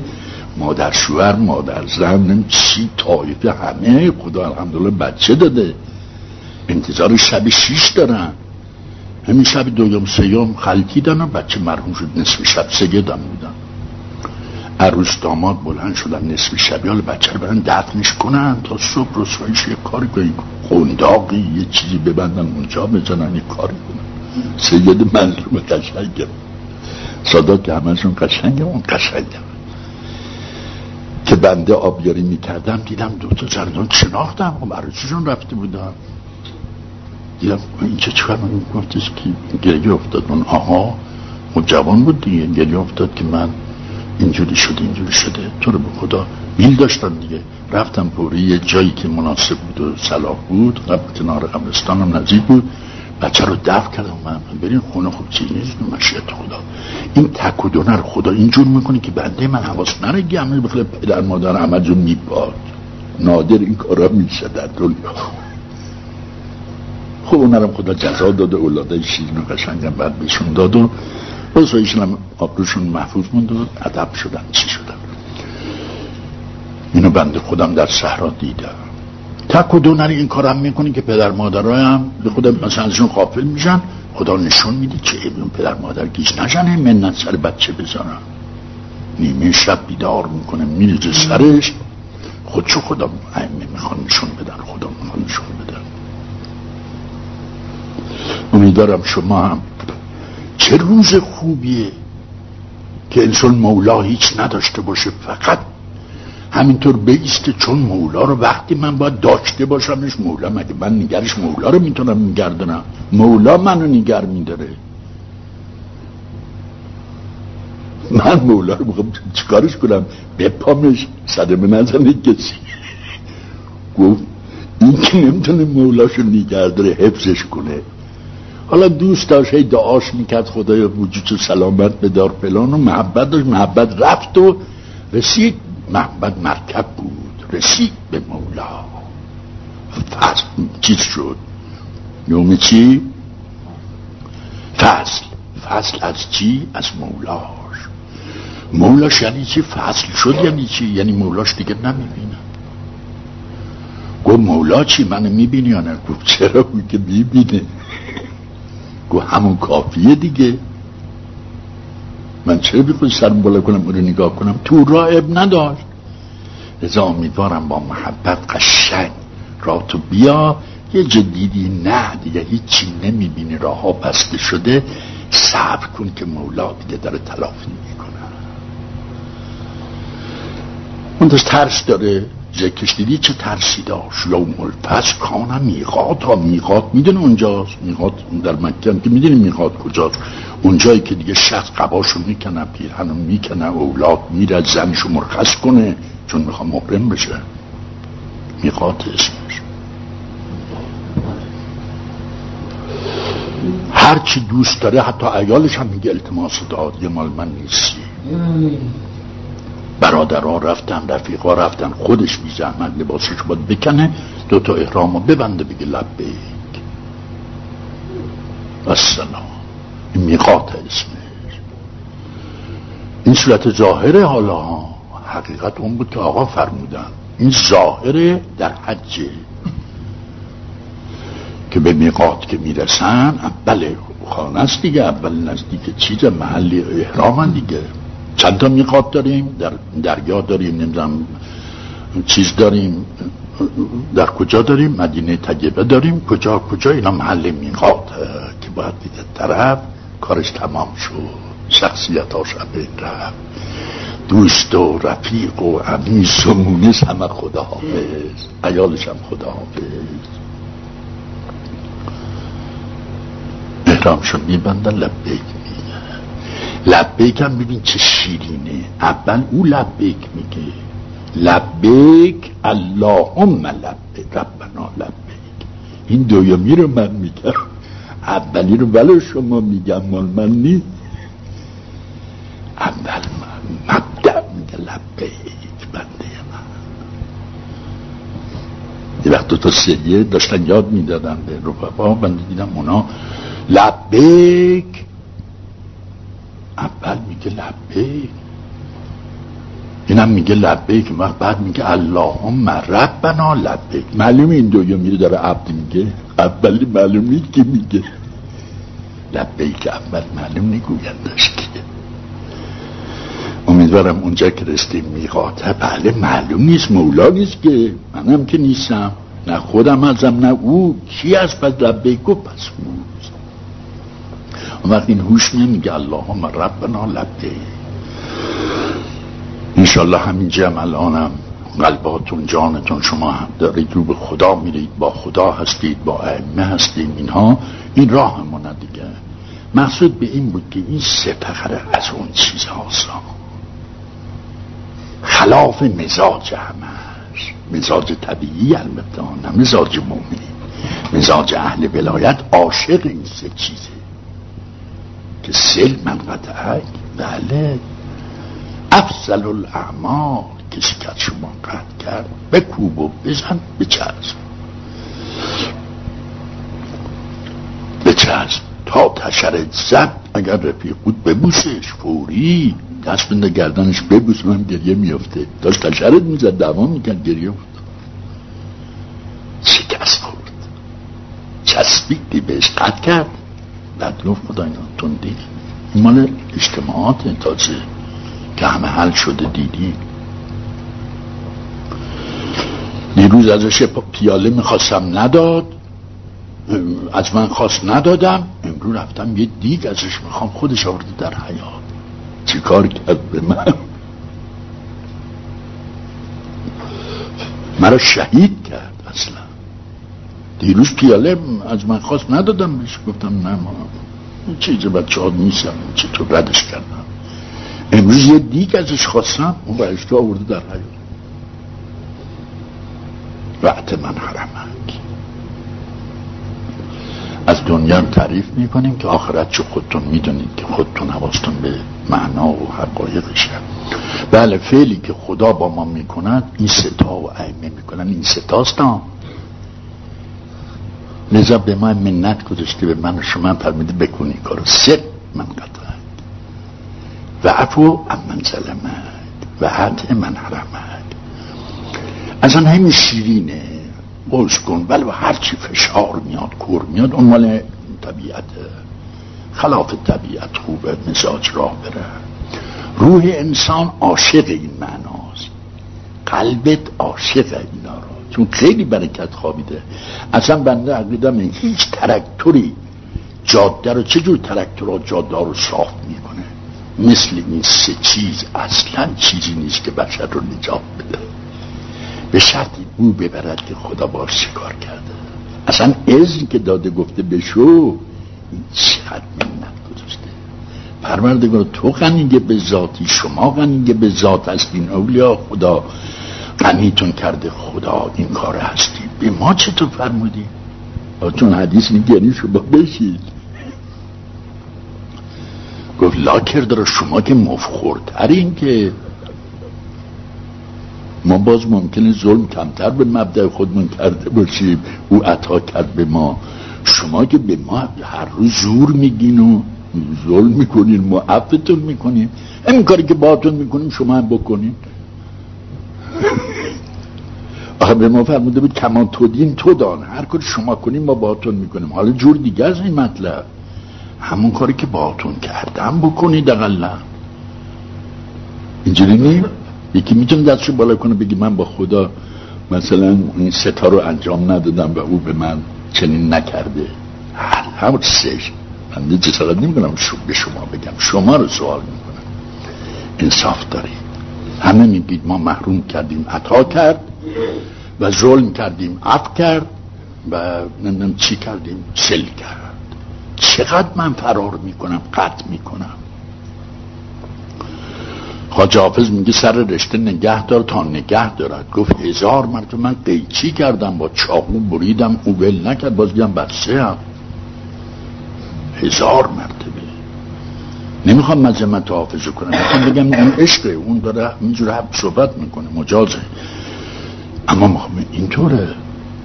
مادر شوهر مادر زن چی طایفه همه خدا الحمدلله بچه داده. انتظار شب شیش دارن. همین شب دویم سیام خلکیدن و بچه مرحوم شد نصف شب سگدم بودن. عروس داماد بلند شدن نصف شب. حالا بچه رو برن دفنش کنن تا صبح رسوایش یه کاری کنن. قنداقی یه چیزی ببندن اونجا بزنن یه کاری کنن. سید منظوم قشنگم صدا که همشون قشنگم اون قشنگم که بنده آبیاری می‌کردم دیدم دوتا زردان شناختم. خب عروسیشون رفته بودم دیدم اینجا چکار من گفتش که گریه افتاد. من آها خب جوان بود دیگه. گریه افتاد که من اینجوری شده اینجوری شده. تو رو به خدا میل داشتم دیگه. رفتم پوری یه جایی که مناسب بود و صلاح بود. قبل کنار قبرستانم نزدیک بود. بچه رو دفع کردم. من برین خونه خوب چیزی نیست. مشیت خدا. این تک و دونر خدا اینجور می‌کنه که بنده من حواس نرگی. همه بخله پدر مادر همه جور میباد. نادر این کارا میشه در دنیا. خب اونرم خدا جزا داده اولاده شیرین و قشنگم بعد بهشون داد و رسوایشون هم آبروشون محفوظ موند و ادب شدن چی شدن. اینو بنده خودم در صحرا دیدم. تک و دونر این کارم می‌کنی که پدر مادرای هم به خودم مثلا ازشون میشن. خدا نشون میده چه ایبون پدر مادر گیش نشنه منت سر بچه بزنن نیمه شب بیدار می‌کنه میریزه سرش. خودشو خدا می‌خوان نشون بدن خدا می‌خوان نشون بدن. امیدوارم شما هم چه روز خوبیه که انسان مولا هیچ نداشته باشه فقط همینطور بیسته چون مولا رو وقتی من باید داشته باشمش مولا مگه من نگرش مولا رو می‌تونم نگردنم مولا منو نگر میداره. من مولا رو بخوام چیکارش کنم؟ بپامش صدمه نزنه کسی. گفت این که نمی‌تونه مولاشو نگر داره حفظش کنه. حالا دوست داشت هی دعاش می‌کرد خدایا وجود سلامت بدار فلان و محبت داشت. محبت رفت و رسید محبت مرکب بود رسید به مولا فصل چیز شد یوم چی؟ فصل فصل از چی؟ از مولاش مولاش یعنی چی؟ فصل شد یعنی چی؟ یعنی مولاش دیگه نمی‌بینم گفت مولا چی؟ منو می‌بینی یا نه؟ گفت چرا؟ که می‌بینه گو همون کافیه دیگه من چرا بخوای سرم بالا کنم رو نگاه کنم؟ تو رائب نداشت لذا امیدوارم با محبت قشنگ را تو بیا. یه جدیدی نه دیگه هیچی نمی‌بینی. راه ها بسته شده. صبر کن که مولا دیگه داره تلافی می‌کنه. اون داشت ترس داره. ذکرش دیدی چه ترسی داشت یوم الفصل کانه میقات ها میقات می‌دونه اونجاست؟ میقات در مکه که می‌دونی میقات کجاست. اونجایی که دیگه شخص قباشو می‌کنه پیرهنو می‌کنه اولاد میره زنشو مرخص کنه چون می‌خوام محرم بشه. میقات اسمش هر چی دوست داره حتی ایالش هم میگه التماس داد. یه مال من نیستی. برادرها رفتن رفیقا رفتن خودش بی زحمت لباسش باید بکنه دو تا احرامو ببنده بگه لبیک. السلام. این میقات اسمش. این صورت ظاهره حالا. حقیقت اون بود که آقا فرمودن. این ظاهره در حجه که به میقات که می‌رسن بله خانه است دیگه اول نزدیک چیز محلی احرام دیگه. چند تا میقات داریم در دریا داریم نمی‌دونم چیز داریم. در کجا داریم؟ مدینه تجربه داریم. کجا کجا؟ اینا محل میقات که باید دیده طرف کارش تمام شد. شخصیت ها شبه رفت. دوست و رفیق و عمیس و مونس همه خدا حافظ. ایالش هم خدا حافظ. احرامشو میبندن لبیک لبیک هم ببین چه شیرینه. اول او لبیک میگه. لبیک اللهم لبیک ربنا لبیک. این دویمی رو من میگم. اولی رو ولو شما میگم مال من نیست. اول مبدع میگه لبیک بنده من. یه وقت دو تا سریه داشتن یاد می‌دادن به رفقا بنده دیدم اونا لبیک اول میگه لبیک. اینم میگه لبیک بعد میگه اللهم ربنا لبیک. معلوم این دویا میره داره عبد میگه. اولی معلومی که میگه. لبیک اول معلوم نگویندش که. امیدوارم اونجا که رسیدیم میقاته بله معلوم نیست مولا نیست که. منم که نیستم. نه خودم ازم نه او. کی از پس لبیک گفت پس اون وقت این هوش نمیگه اللهم ربنا لبیک. انشالله همین جمع الانم قلباتون جانتون شما هم دارید رو به خدا میرید با خدا هستید با ائمه هستید اینها. این راه همونه دیگه. مقصود به این بود که این سپخره از اون چیز آسان خلاف مزاج همش. مزاج طبیعی البته نه مزاج مومنی مزاج اهل ولایت عاشق این سه چیزه. که من قطعک بله. افضل الاعمال کسی که شما قطع کرد. بکوب و بزن بچسب. بچسب. تا تشر زد اگر رفیق بود ببوسش. فوری دست بنده گردنش ببوس. من گریه میافته. داشت تشرت می‌زد دوام می‌کرد گریه بود شکست خورد. چسبیدی بهش قد کرد. گفت خدا اینا. تندی. این مال اجتماعات تازه که همه حل شده دیدی. دیروز ازش پیاله می‌خواستم نداد. از من خواست ندادم. امروز رفتم یه دیگ ازش می‌خوام. خودش آورده در حیات چی کار کرد به من؟ مرا شهید کرد اصلا. دیروز پیاله از من خواست ندادم بهش. گفتم نه ما. چیز بچه ها نیستم چطور ردش کردم. امروز یه دیگ ازش خواستم اون برش تو آورده در حیات وقت من حرمک از دنیا تعریف می‌کنیم که آخرت چه خودتون می‌دونید که خودتون حواستون به معنا و حقایقشه. بله فعلی که خدا با ما می‌کند این ستا و ائمه می‌کنن. این ستاست لذا به ما منت گذاشته به من و شما فرمیده بکنی کارو. ست من قطعه و عفو امن ظلمت و حد من حرمت. از آن همین شیرینه. بوز کن. بله و هرچی فشار میاد کور میاد اون مال طبیعت. خلاف طبیعت خوبه مزاج راه بره. روح انسان عاشق این معناست. قلبت عاشق اینا رو. چون خیلی برکت خوابیده. اصلا بنده عقیدم هیچ ترکتوری جاده رو چجور ترکتور جاده رو صاف می‌کنه؟ مثل این سه چیز اصلا چیزی نیست که بشر رو نجات بده. به شرطی او ببرد که خدا باش کار کرده. اصلا ازی که داده گفته بشو این چقدر منت گذاشته پروردگار تو غنیگه به ذاتی شما غنیگه به ذات هستین. اولیا خدا غنیتون کرده خدا این کار هستی. به ما چطور فرمودی؟ چون حدیث میگه یعنی شما بشید. گفت لاکر داره شما که مفخورترین که ما باز ممکنه ظلم کمتر به مبدع خودمون کرده باشیم. او عطا کرد به ما. شما که به ما هر روز زور میگین و ظلم می‌کنین ما عفتون می‌کنیم همین کاری که باتون می‌کنیم شما هم بکنین. آخه به ما فرموده بود کمان تو دین تو دان. هر کاری شما کنیم ما باتون می‌کنیم. حالا جور دیگه از این مطلب. همون کاری که باتون کردم بکنید اقلا. اینجوری نیم یکی می‌تونه دستشو بالا کنه بگی من با خدا مثلا این ستا رو انجام ندادم و او به من چنین نکرده. همون سه من جسارت نمی‌کنم به شما بگم. شما رو سوال می‌کنم. انصاف داری همه میگید ما محروم کردیم. عطا کرد. و ظلم کردیم عف کرد و نمی‌دونم چی کردیم سل کرد. چقدر من فرار می‌کنم قطع می‌کنم. خواجه حافظ میگه سر رشته نگه دار تا نگه دارد. گفت هزار مرتبه من قیچی کردم با چاقو بریدم او ول نکرد باز دیدم بسته هم. هزار مرتبه. نمی‌خوام مذمت حافظ کنم می‌خوام بگم اون عشقه اون داره اینجور صحبت می‌کنه مجازه. اما اینطوره.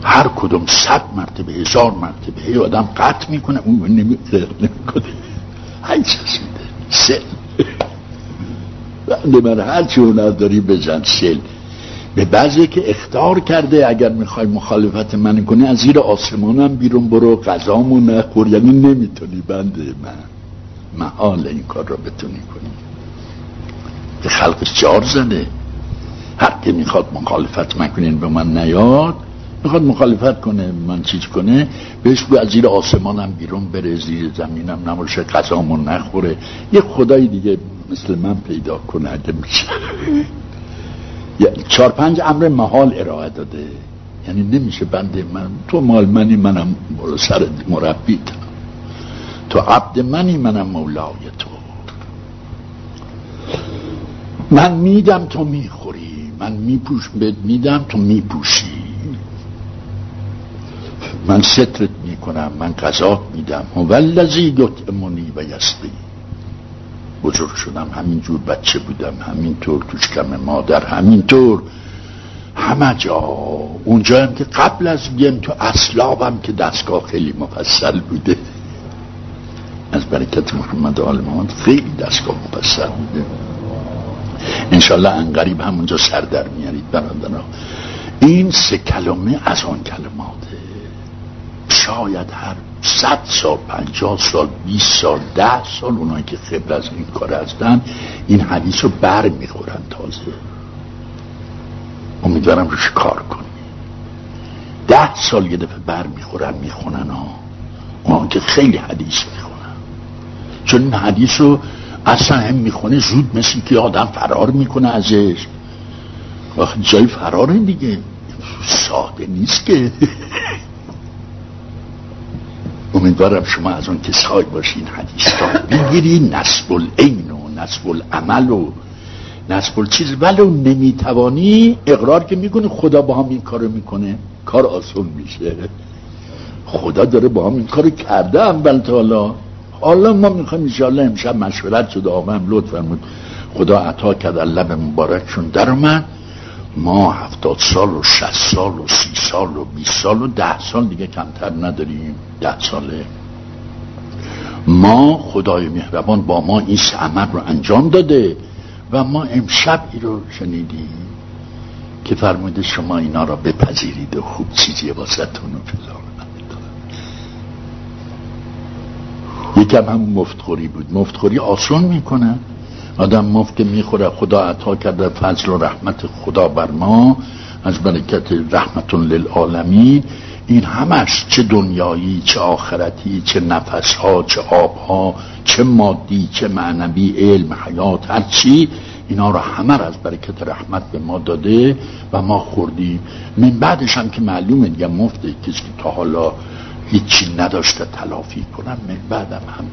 هر کدوم صد مرتبه هزار مرتبه هی آدم قطع می‌کنه اون نمی‌کنه. هی میده. سل. بنده من هرچی اون داری بزن سل. به بعضی که اختار کرده اگر می‌خوای مخالفت من کنی از زیر آسمانم بیرون برو غذامو نخور. یعنی نمی‌تونی بنده من. محال این کار را بتونی کنی. به خلق جار زده. هر که می‌خواد مخالفت من به من نیاد. می‌خواد مخالفت کنه من چیز کنه بهش بگو از زیر آسمانم بیرون بره زیر زمینم نماشه قضامون نخوره. یه خدای دیگه مثل من پیدا کنه اگه میشه. چهار پنج امر محال ارائه داده. یعنی نمیشه بنده من تو مال منی منم سر مربی تو عبد منی منم مولای تو. من میدم تو می‌خوری من میپوش میدم تو میپوشی. من سترت می‌کنم من قضا میدم. ولذی یتمونی و یسقی. بزرگ شدم همینجور بچه بودم همینطور توش کم مادر همینطور همه جا. اونجا هم که قبل از گم تو اصلابم که دستگاه خیلی مفصل بوده. از برکت محمد آل محمد خیلی دستگاه مفصل بوده. انشالله انقریب همونجا سر در میارید برادران این سه کلمه از آن کلماته. شاید هر صد سال پنجاه سال بیست سال ده سال اونایی که خبر از این کار هستن این حدیث رو بر می‌خورن تازه. امیدوارم روش کار کنی ده سال یه دفعه بر می‌خورن می‌خونن ها اون که خیلی حدیث می‌خونن. چون این حدیث رو اصلا هم می‌خونه زود مثل که آدم فرار می‌کنه ازش. وقت جای فراره دیگه. ساده نیست که. امیدوارم شما از اون کسایی باشین حدیث را بگیری نصب العین و نصب العمل و نصب چیز ولو نمی‌توانی اقرار که می‌کنی خدا با هم این کارو می‌کنه. کار آسون میشه. خدا داره با هم این کارو کرده اول تا حالا ما می‌خوایم انشاءالله امشب مشورت شده آقا هم لطف فرمود. خدا عطا کرد لب مبارکشون در اومد. ما هفتاد سال و شست سال و سی سال و بیست سال و ده سال دیگه کمتر نداریم. ده ساله. ما خدای مهربان با ما این عمل رو انجام داده و ما امشب ای رو شنیدیم که فرموده شما اینا را بپذیرید و خوب چیزی واسطون و فلان یکم هم مفتخوری بود. مفتخوری آسون می‌کنن آدم مفت که می‌خوره خدا عطا کرده فضل و رحمت خدا بر ما از برکت رحمت للعالمین. این همش چه دنیایی چه آخرتی چه نفسها چه آبها چه مادی چه معنوی علم حیات هر چی. اینا رو همه از برکت رحمت به ما داده و ما خوردیم. من بعدش هم که معلومه دیگه مفته کسی که تا حالا هیچی نداشته تلافی کنم من بعدم همین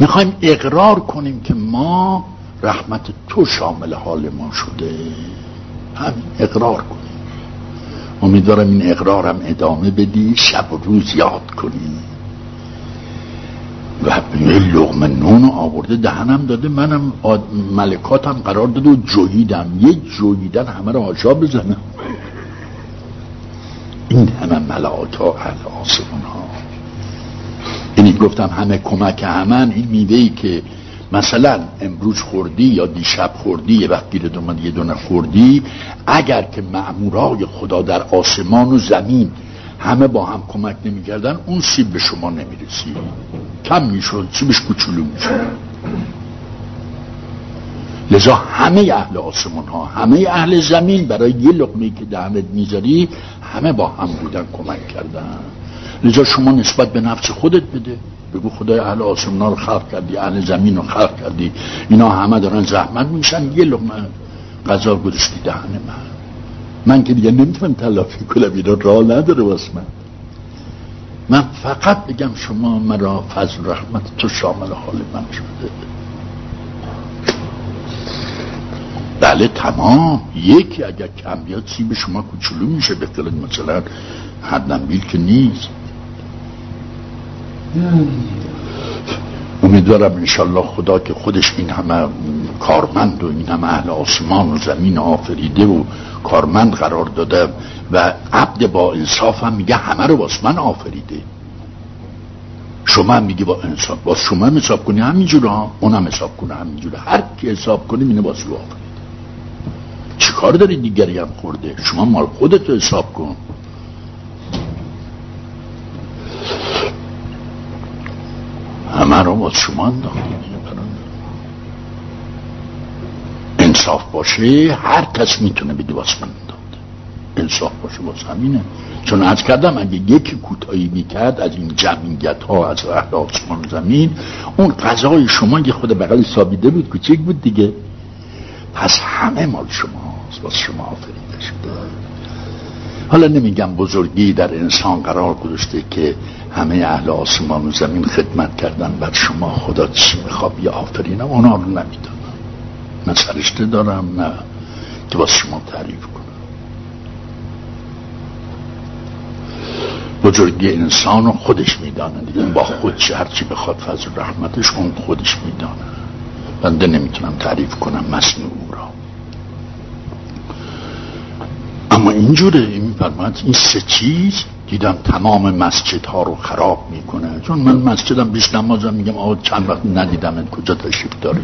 می‌خوایم اقرار کنیم که ما رحمت تو شامل حال ما شده. همین اقرار کنیم. امیدوارم این اقرارم ادامه بدی شب و روز یاد کنی. و یه لغم نون آورده دهنم داده منم ملکاتم قرار داده و جویدم یه جویدن همه رو آشا بزنم. این همه ملائکه اهل آسمان ها یعنی گفتم همه کمک همن این میوه ای که مثلا امروز خوردی یا دیشب خوردی یه وقت گیرد اومد یه دونه خوردی اگر که معمورای خدا در آسمان و زمین همه با هم کمک نمی‌کردن اون سیب به شما نمی‌رسید. کم می‌شد سیبش کوچولو می‌شد. لذا همه اهل آسمان ها همه اهل زمین برای یه لقمه که دهنت می‌ذاری همه با هم بودن کمک کردن. لذا شما نسبت به نفس خودت بده. بگو خدای اهل آسمان رو خلق کردی اهل زمین رو خلق کردی. اینا همه دارن زحمت میشن یه لقمه غذا گذاشتی دهن من. من که دیگه نمی‌تونم تلافی کنم اینا راه نداره واسه من. من فقط بگم شما مرا فضل رحمت تو شامل حال من شده. بله تمام. یکی اگر کم بیاد سیب شما کوچولو میشه بهتره مثلا حدن بیل که نیست. امیدوارم انشالله خدا که خودش این همه کارمند و این همه اهل آسمان و زمین آفریده و کارمند قرار داده و عبد با انصاف هم میگه همه رو باز من آفریده. شما هم میگه با انصاف. باز شما هم حساب کنی. همینجوره ها. اونم حساب کنه. همینجوره. هر کی حساب کنی اینه باز رو آفریده. کار داری دیگری هم خورده. شما مال خودت حساب کن. همه رو باز شما انداختید. انصاف باشه هر کس می‌تونه بده باز من انصاف باشه باز همینه. چون از کردم اگه یکی کوتاهی می‌کرد از این جمعیت ها از اهل آسمان زمین اون غذای شما یه خود بغل سابیده بود کوچک بود دیگه. پس همه مال شما. باز شما آفریده شده حالا نمیگم بزرگی در انسان قرار گذاشته که همه اهل آسمان و زمین خدمت کردن بر شما خدا چی می‌خواد یا آفرینم اونا رو نمی‌دانم من سرشته دارم نه که با شما تعریف کنم. بزرگی انسان رو خودش میدانه دیگه. با خود چه هرچی بخواد فضل رحمتش اون خودش میدانه. بنده نمی‌تونم تعریف کنم مصنوع او را. اما اینجوره این میفرماید این سه چیز دیدم تمام مسجد ها رو خراب می‌کنه. چون من مسجدم بیش نمازم میگم آقا چند وقت ندیدم کجا تشریف داری؟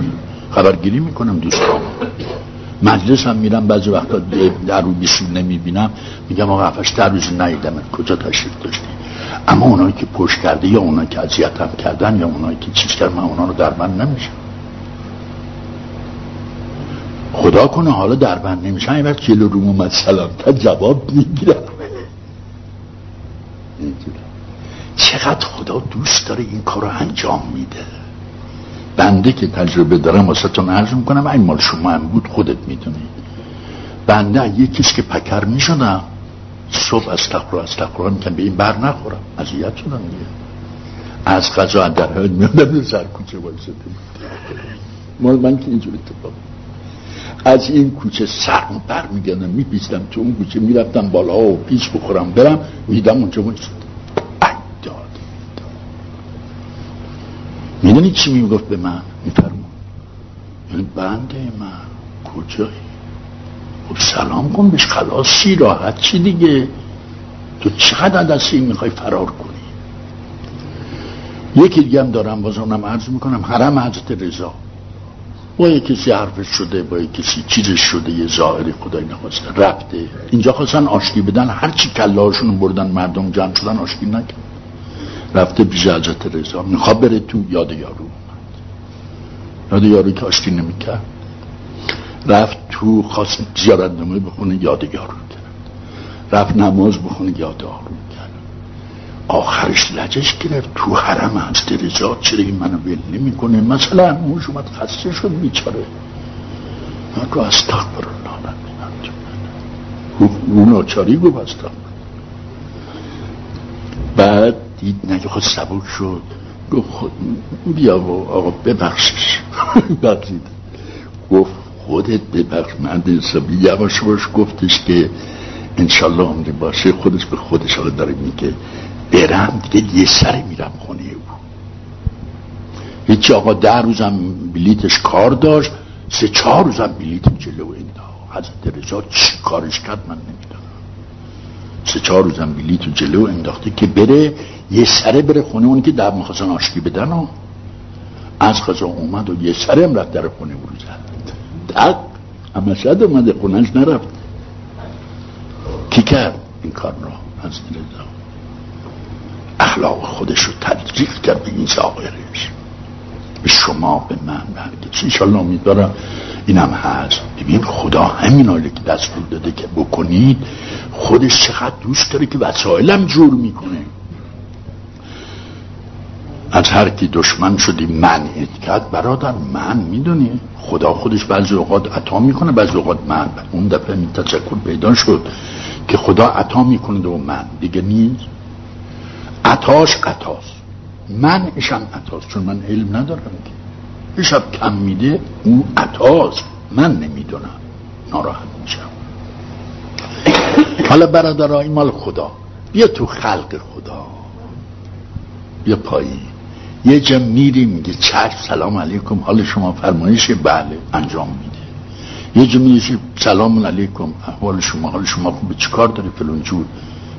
خبرگیری می‌کنم دوستان. مجلس هم میرم بعضی وقتا در رو بیشون نمی‌بینم. میگم آقا افش در روز ندیدم کجا تشریف داشتی؟ اما اونایی که پشت کرده یا اونایی که اذیتم کردن یا اونایی که چیز کرد من اونا رو در بند نمیشم. خدا کنه حالا در بند نمیشن این وقت جلو روم اومد تا جواب می‌گیرم. چقدر خدا دوست داره این کار رو انجام میده. بنده که تجربه دارم واسه تون عرض می‌کنم این مال شما هم بود خودت می‌دونی. بنده یکیست که پکر می‌شدم صبح از تقرار از تقرار می‌کنم به این بر نخورم. اذیت شدم دیگه از غذا در حال میادم سر کوچه وایسته مال من که اینجور اتفاق. از این کوچه سرم بر میگردم میپیستم تو اون کوچه می‌رفتم بالا و پیش بخورم برم میدم اونجا وایسته می‌دونی چی می‌گفت به من؟ میفرمون این بنده من کجایی؟ خب سلام کن بهش خلاصی راحت چی دیگه؟ تو چقدر دستی می‌خوای فرار کنی؟ یکی دیگه هم دارم باز اونم عرض می‌کنم حرم حضرت رضا. با یه کسی حرفش شده با یه کسی چیزش شده یه ظاهری خدای نخواسته رفته. اینجا خواستن آشتی بدن هرچی کلاشون بردن مردم جمع شدن آشتی نکرد. رفته پیش حضرت رضا. می‌خواد بره تو یاد یارو یاد یارو که آشتی نمی‌کرد. رفت تو خواست زیارت نمایی بخونه یاد یارو کرد. رفت نماز بخونه یاد کرد آخرش لجش گرفت. تو حرم هست رضا چرا این منو ول نمی‌کنه؟ مثلا موش اومد خسته شد بیچاره. من تو استغفر الله اون آچاری گفت استغفر بعد دید نگه خود شد. گفت خود بیا و آقا ببخشش. بخشید گفت خودت ببخش. من حسابی یواش باش گفتش که انشالله عمری باشه. خودش به خودش حالا داره میگه. برم دیگه یه سری میرم خونه او. هیچی آقا در روزم بلیتش کار داشت سه چهار روزم بلیت جلو انداخت حضرت رضا چی کارش کرد من نمی‌دونم. سه چهار روزم بلیت جلو انداخته که بره یه سره بره خونه اون که در می‌خواستن آشکی بدن و از خزا اومد و یه سره هم رفت در خونه برو زد. تق اما شد اومده خونهش نرفت. کی کرد این کار را از رضا. اخلاق خودش رو تدریق کرد به این زاغرش به شما به من هرگز انشالله امیدوارم اینم هست. ببین خدا همین حالی که دستور داده که بکنید خودش چقدر دوست داره که وسایلم جور می‌کنه. از هر کی دشمن شدی منعت کرد برادر من می‌دونی. خدا خودش بعضی اوقات عطا می‌کنه بعضی اوقات من. اون دفعه این پیدا شد که خدا عطا می‌کنه و من. دیگه نیست. عطاش عطاست من اشم عطاست چون من علم ندارم که. شب کم میده اون عطاست من نمی‌دونم. ناراحت میشم. حالا برادرای مال خدا بیا تو خلق خدا. بیا پایی. یه جا میری میگه چشم. سلام علیکم. حال شما فرمایش بله انجام میده. یه جا میگه سلام علیکم. حال شما حال شما خوبه. چیکار داری فلان جور؟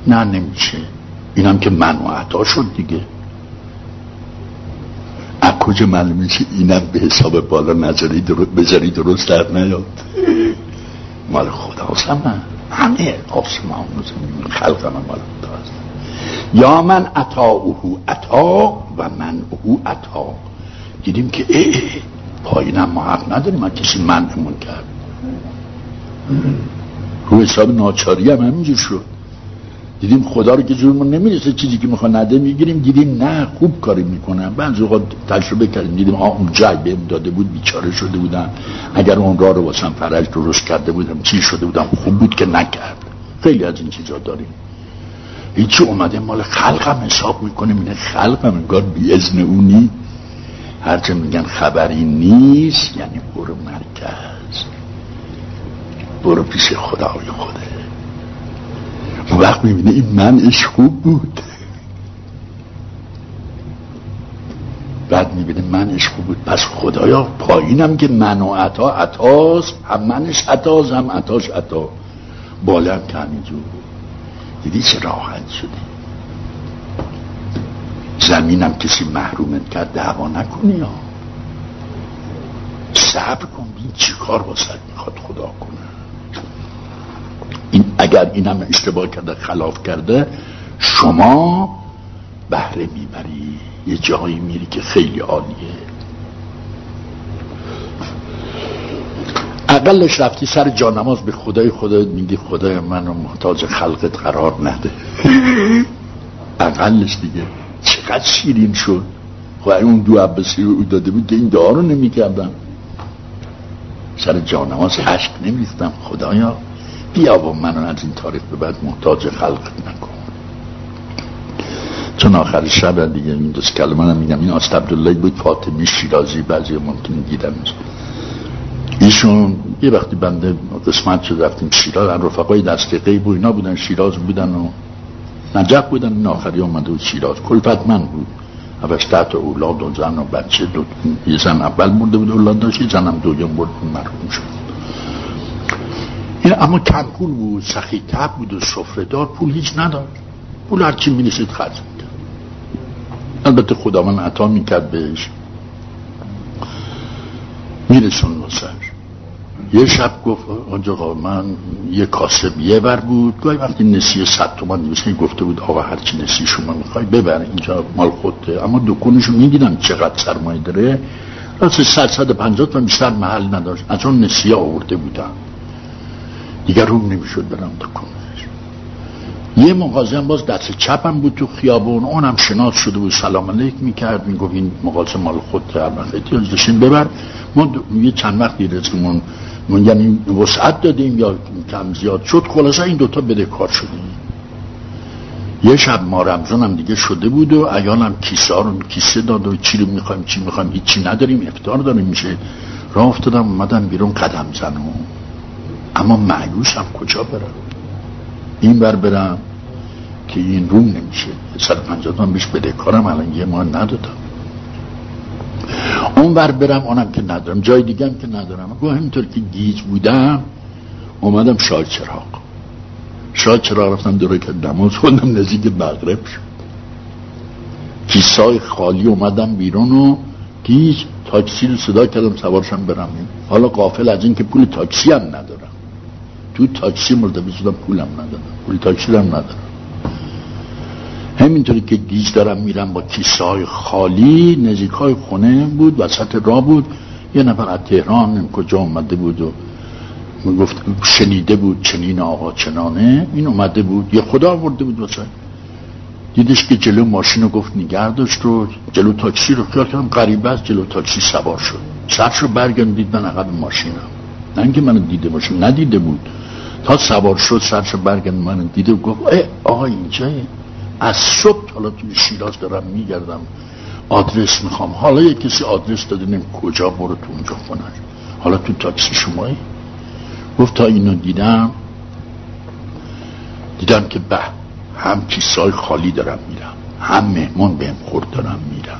نه نمیشه. اینم که من عطا شد دیگه. از کجا معلوم میشه اینم به حساب بالا نظری درست بذاری درست در نیاد؟ مال خدا من همه آسمان و خلق من مال خدا هست یا من عطا اوهو عطا و من اوهو عطا. دیدیم که ای پایینم ما حق نداریم من کسی منعمون کرد. رو حساب ناچاری هم همینجور شد. دیدیم خدا رو که جورمون نمی‌رسه. چیزی که می‌خواه نده می‌گیریم. دیدیم نه خوب کاری می‌کنن. بعض اوقات تجربه کردیم. دیدیم آه اون جای بهم داده بود بیچاره شده بودن اگر اون راه رو واسم فرج درست کرده بودم چی شده بودم خوب بود که نکرد. خیلی از این چیزا داریم. هیچی اومده مال خلقم حساب می‌کنه. اینه خلقم انگار بی ازن اونی. هرچه میگن خبری نیست یعنی برو مرکز. برو پیش خدای خوده وقت می‌بینه این منش خوب بود. بعد می‌بینه منش خوب بود. پس خدایا پایینم که من و عطا عطاست هم منش عطاست هم عطاش عطا. بالا هم که همینجور دیدی چه راحت شدی زمینم کسی محرومت کرد دعوا نکنی یا صبر کن بین چی کار می‌خواد خدا کنه. این اگر اینم اشتباه کرده خلاف کرده شما بهره می‌بری یه جایی میری که خیلی عالیه. اقلش رفتی سر جانماز به خدای خدا میگی خدای من رو محتاج خلقت قرار نده. اقلش دیگه چقدر شیرین شد. خب اون دو عباسی رو داده بود این دعا رو نمی‌کردم. سر جانماز عشق نمیستم خدایا. بیا و منو از این تاریخ به بعد محتاج خلقت نکن. چون آخر شب دیگه این دوست کلمه هم میگم. این آست عبدالله بود فاطمی شیرازی بعضی ممکن دیدن ایشون یه وقتی بنده قسمت شد رفتیم شیراز رفقای دست غیب و اینا بودن شیراز بودن و نجف بودن. این آخری آمده بود شیراز. کلفت من بود. اولش تحت اولاد و زن و بچه دو یه زن اول مرده بود اولاد داشت یه زنم دویم برد مرحوم شد. این اما کم پول بود سخی تب بود و دار پول هیچ ندار پول هرچی می نسید خرج می‌کرد. البته خدا من عطا می‌کرد بهش. میرسون واسش یه شب گفت آنجا من یه کاسب یه بر بود. گاهی وقتی نسیه صد تومن نوشته گفته بود آقا هرچی نسی شما می‌خوای ببر اینجا مال خودته. اما دکونشو میگیدم چقدر سرمایه داره؟ راست صد صد پنجات و بیشتر محل نداشت. از اون نسیه آورده بودم. دیگر روم نمی‌شد برم دکونش یه مغازه هم باز دست چپم بود تو خیابون. اونم شناس شده بود. سلام علیک می‌کرد. می‌گفت این مغازه مال خودت هر وقت ببر. ما یه چند وقتی رزقمون من یعنی وسعت دادیم یا کم زیاد شد. خلاصه این دوتا بده کار شدیم یه شب ما رمزان هم دیگه شده بود و ایانم کیسه رو کیسه داد و چی رو می‌خوایم چی می‌خوایم هیچی نداریم. افتار داریم. میشه. راه افتادم اومدم بیرون قدم زنم. اما معیوسم کجا برم؟ این بر برم که این روم نمیشه. سر پنجاه من بهش بده. کارم الان یه ما ندادم. اون بر برم اونم که ندارم. جای دیگه هم که ندارم. گوه همینطور که گیج بودم اومدم شاه چراغ. شاه چراغ رفتم دوره که نماز خوندم نزدیک مغرب شد. کیسای خالی اومدم بیرون و هیچ تاکسی رو صدا کردم سوارشم برم. حالا قافل از اینکه پول تاکسی هم ندارم. تو تاکسی ملتبی شدم پولم ندارم پول تاکسی هم ندارم. همینطوری که گیج دارم میرم با کیسه های خالی نزدیک های خونه بود وسط راه بود. یه نفر از تهران کجا اومده بود و گفت شنیده بود چنین آقا چنانه. این اومده بود یه خدا آورده بود واسه. دیدش که جلو ماشین رو گفت نگر داشت رو جلو تاکسی رو خیال کردم قریبه است جلو تاکسی سوار شد. سرش رو برگردید من عقب ماشینم. نه اینکه منو دیده باشه ندیده بود. تا سوار شد سرش رو برگرد منو دیده و گفت ای آقا اینجایی از صبح حالا توی شیراز دارم میگردم. آدرس می‌خوام. حالا یه کسی آدرس داده نیم کجا برو تو اونجا خونه. حالا تو تاکسی شمایی گفت تا اینو دیدم دیدم که به هم کیسای خالی دارم میرم. هم مهمان بهم خورد دارم میرم.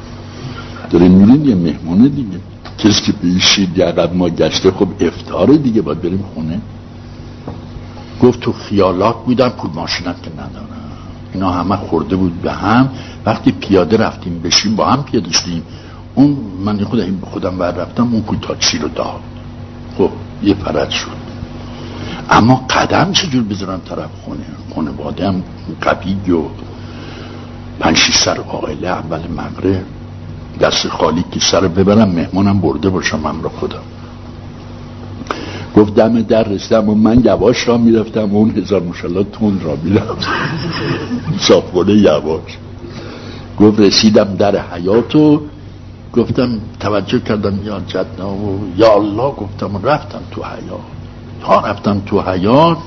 داره میرین یه مهمونه دیگه. کسی که بیشید یقب ما گشته خب افتاره دیگه باید بریم خونه. گفت تو خیالات بودم پول ماشینت که ندارم. اینا همه خورده بود به هم. وقتی پیاده رفتیم بشیم با هم پیاده شدیم. اون من خودم خودم بر رفتم اون پول تاکسی رو داد. خب یه فرد شد. اما قدم چجور بذارن طرف خونه؟ خانواده هم قبیل و پنج سر عائله اول مغرب. دست خالی که سر ببرم مهمانم برده باشم هم را خودم. گفت دم در رسیدم و من یواش را می‌رفتم و اون هزار مشالله تون را می‌رفت. صافخونه یواش. گفت رسیدم در حیات و گفتم توجه کردم یا جدنا و یا الله گفتم رفتم تو حیات. تا رفتم تو حیات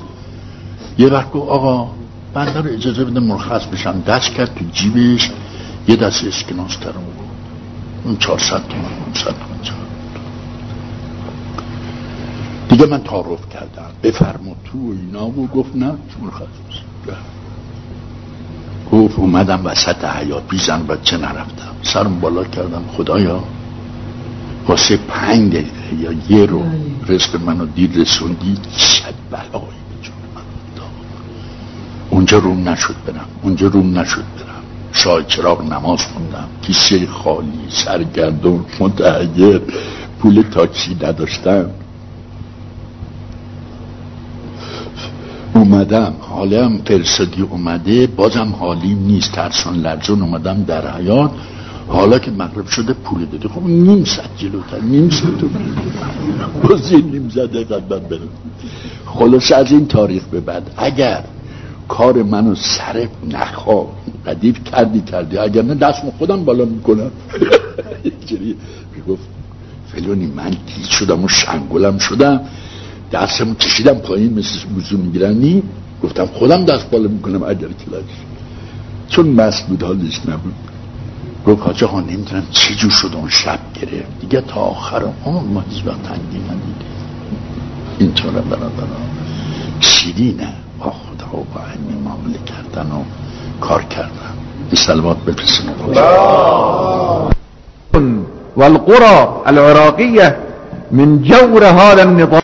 یه وقت گفت آقا بنده رو اجازه بده مرخص بشم. دست کرد تو جیبش یه دست اسکناس در اون بود اون چهارصد تومن اون تومن دیگه من تعارف کردم. بفرما تو و اینا و گفت نه مرخص بشم گفت اومدم وسط حیات بیزن و چه نرفتم. سرم بالا کردم خدایا. واسه دقیقه یا یه رو رزق منو دید رسوندی صد بلایی اونجا روم نشد برم اونجا روم نشد برم. شاه چراغ نماز خوندم. کیسه خالی سرگردون متحیر پول تاکسی نداشتم. اومدم حالم فرسادی اومده بازم حالیم نیست ترسان لرزون اومدم در حیات حالا که مغرب شده پول داده. خب نیم ست جلوتر نیم ست بازی نیم زده قد من برم. خلاص از این تاریخ به بعد اگر کار منو سر نخوا ردیف کردی کردی اگر نه دست خودم بالا می‌کنم. اینجوری گفت فلونی من گیل شدم و شنگولم شدم. دستمو کشیدم پایین مثل بوزون میگیرنی گفتم خودم دست بالا می‌کنم اگر کلاش چون مست بود حالش نبود. گفت حاجه ها نمی‌دونم چی جور شد اون شب گرفت. دیگه تا آخر اون ما هیچ وقت تنگی ندیدیم. اینطوره برادران شیرینه با خدا و با علمی معامله کردن و کار کردن. این سلوات بپرسیم والقرى العراقية من جور هذا النظام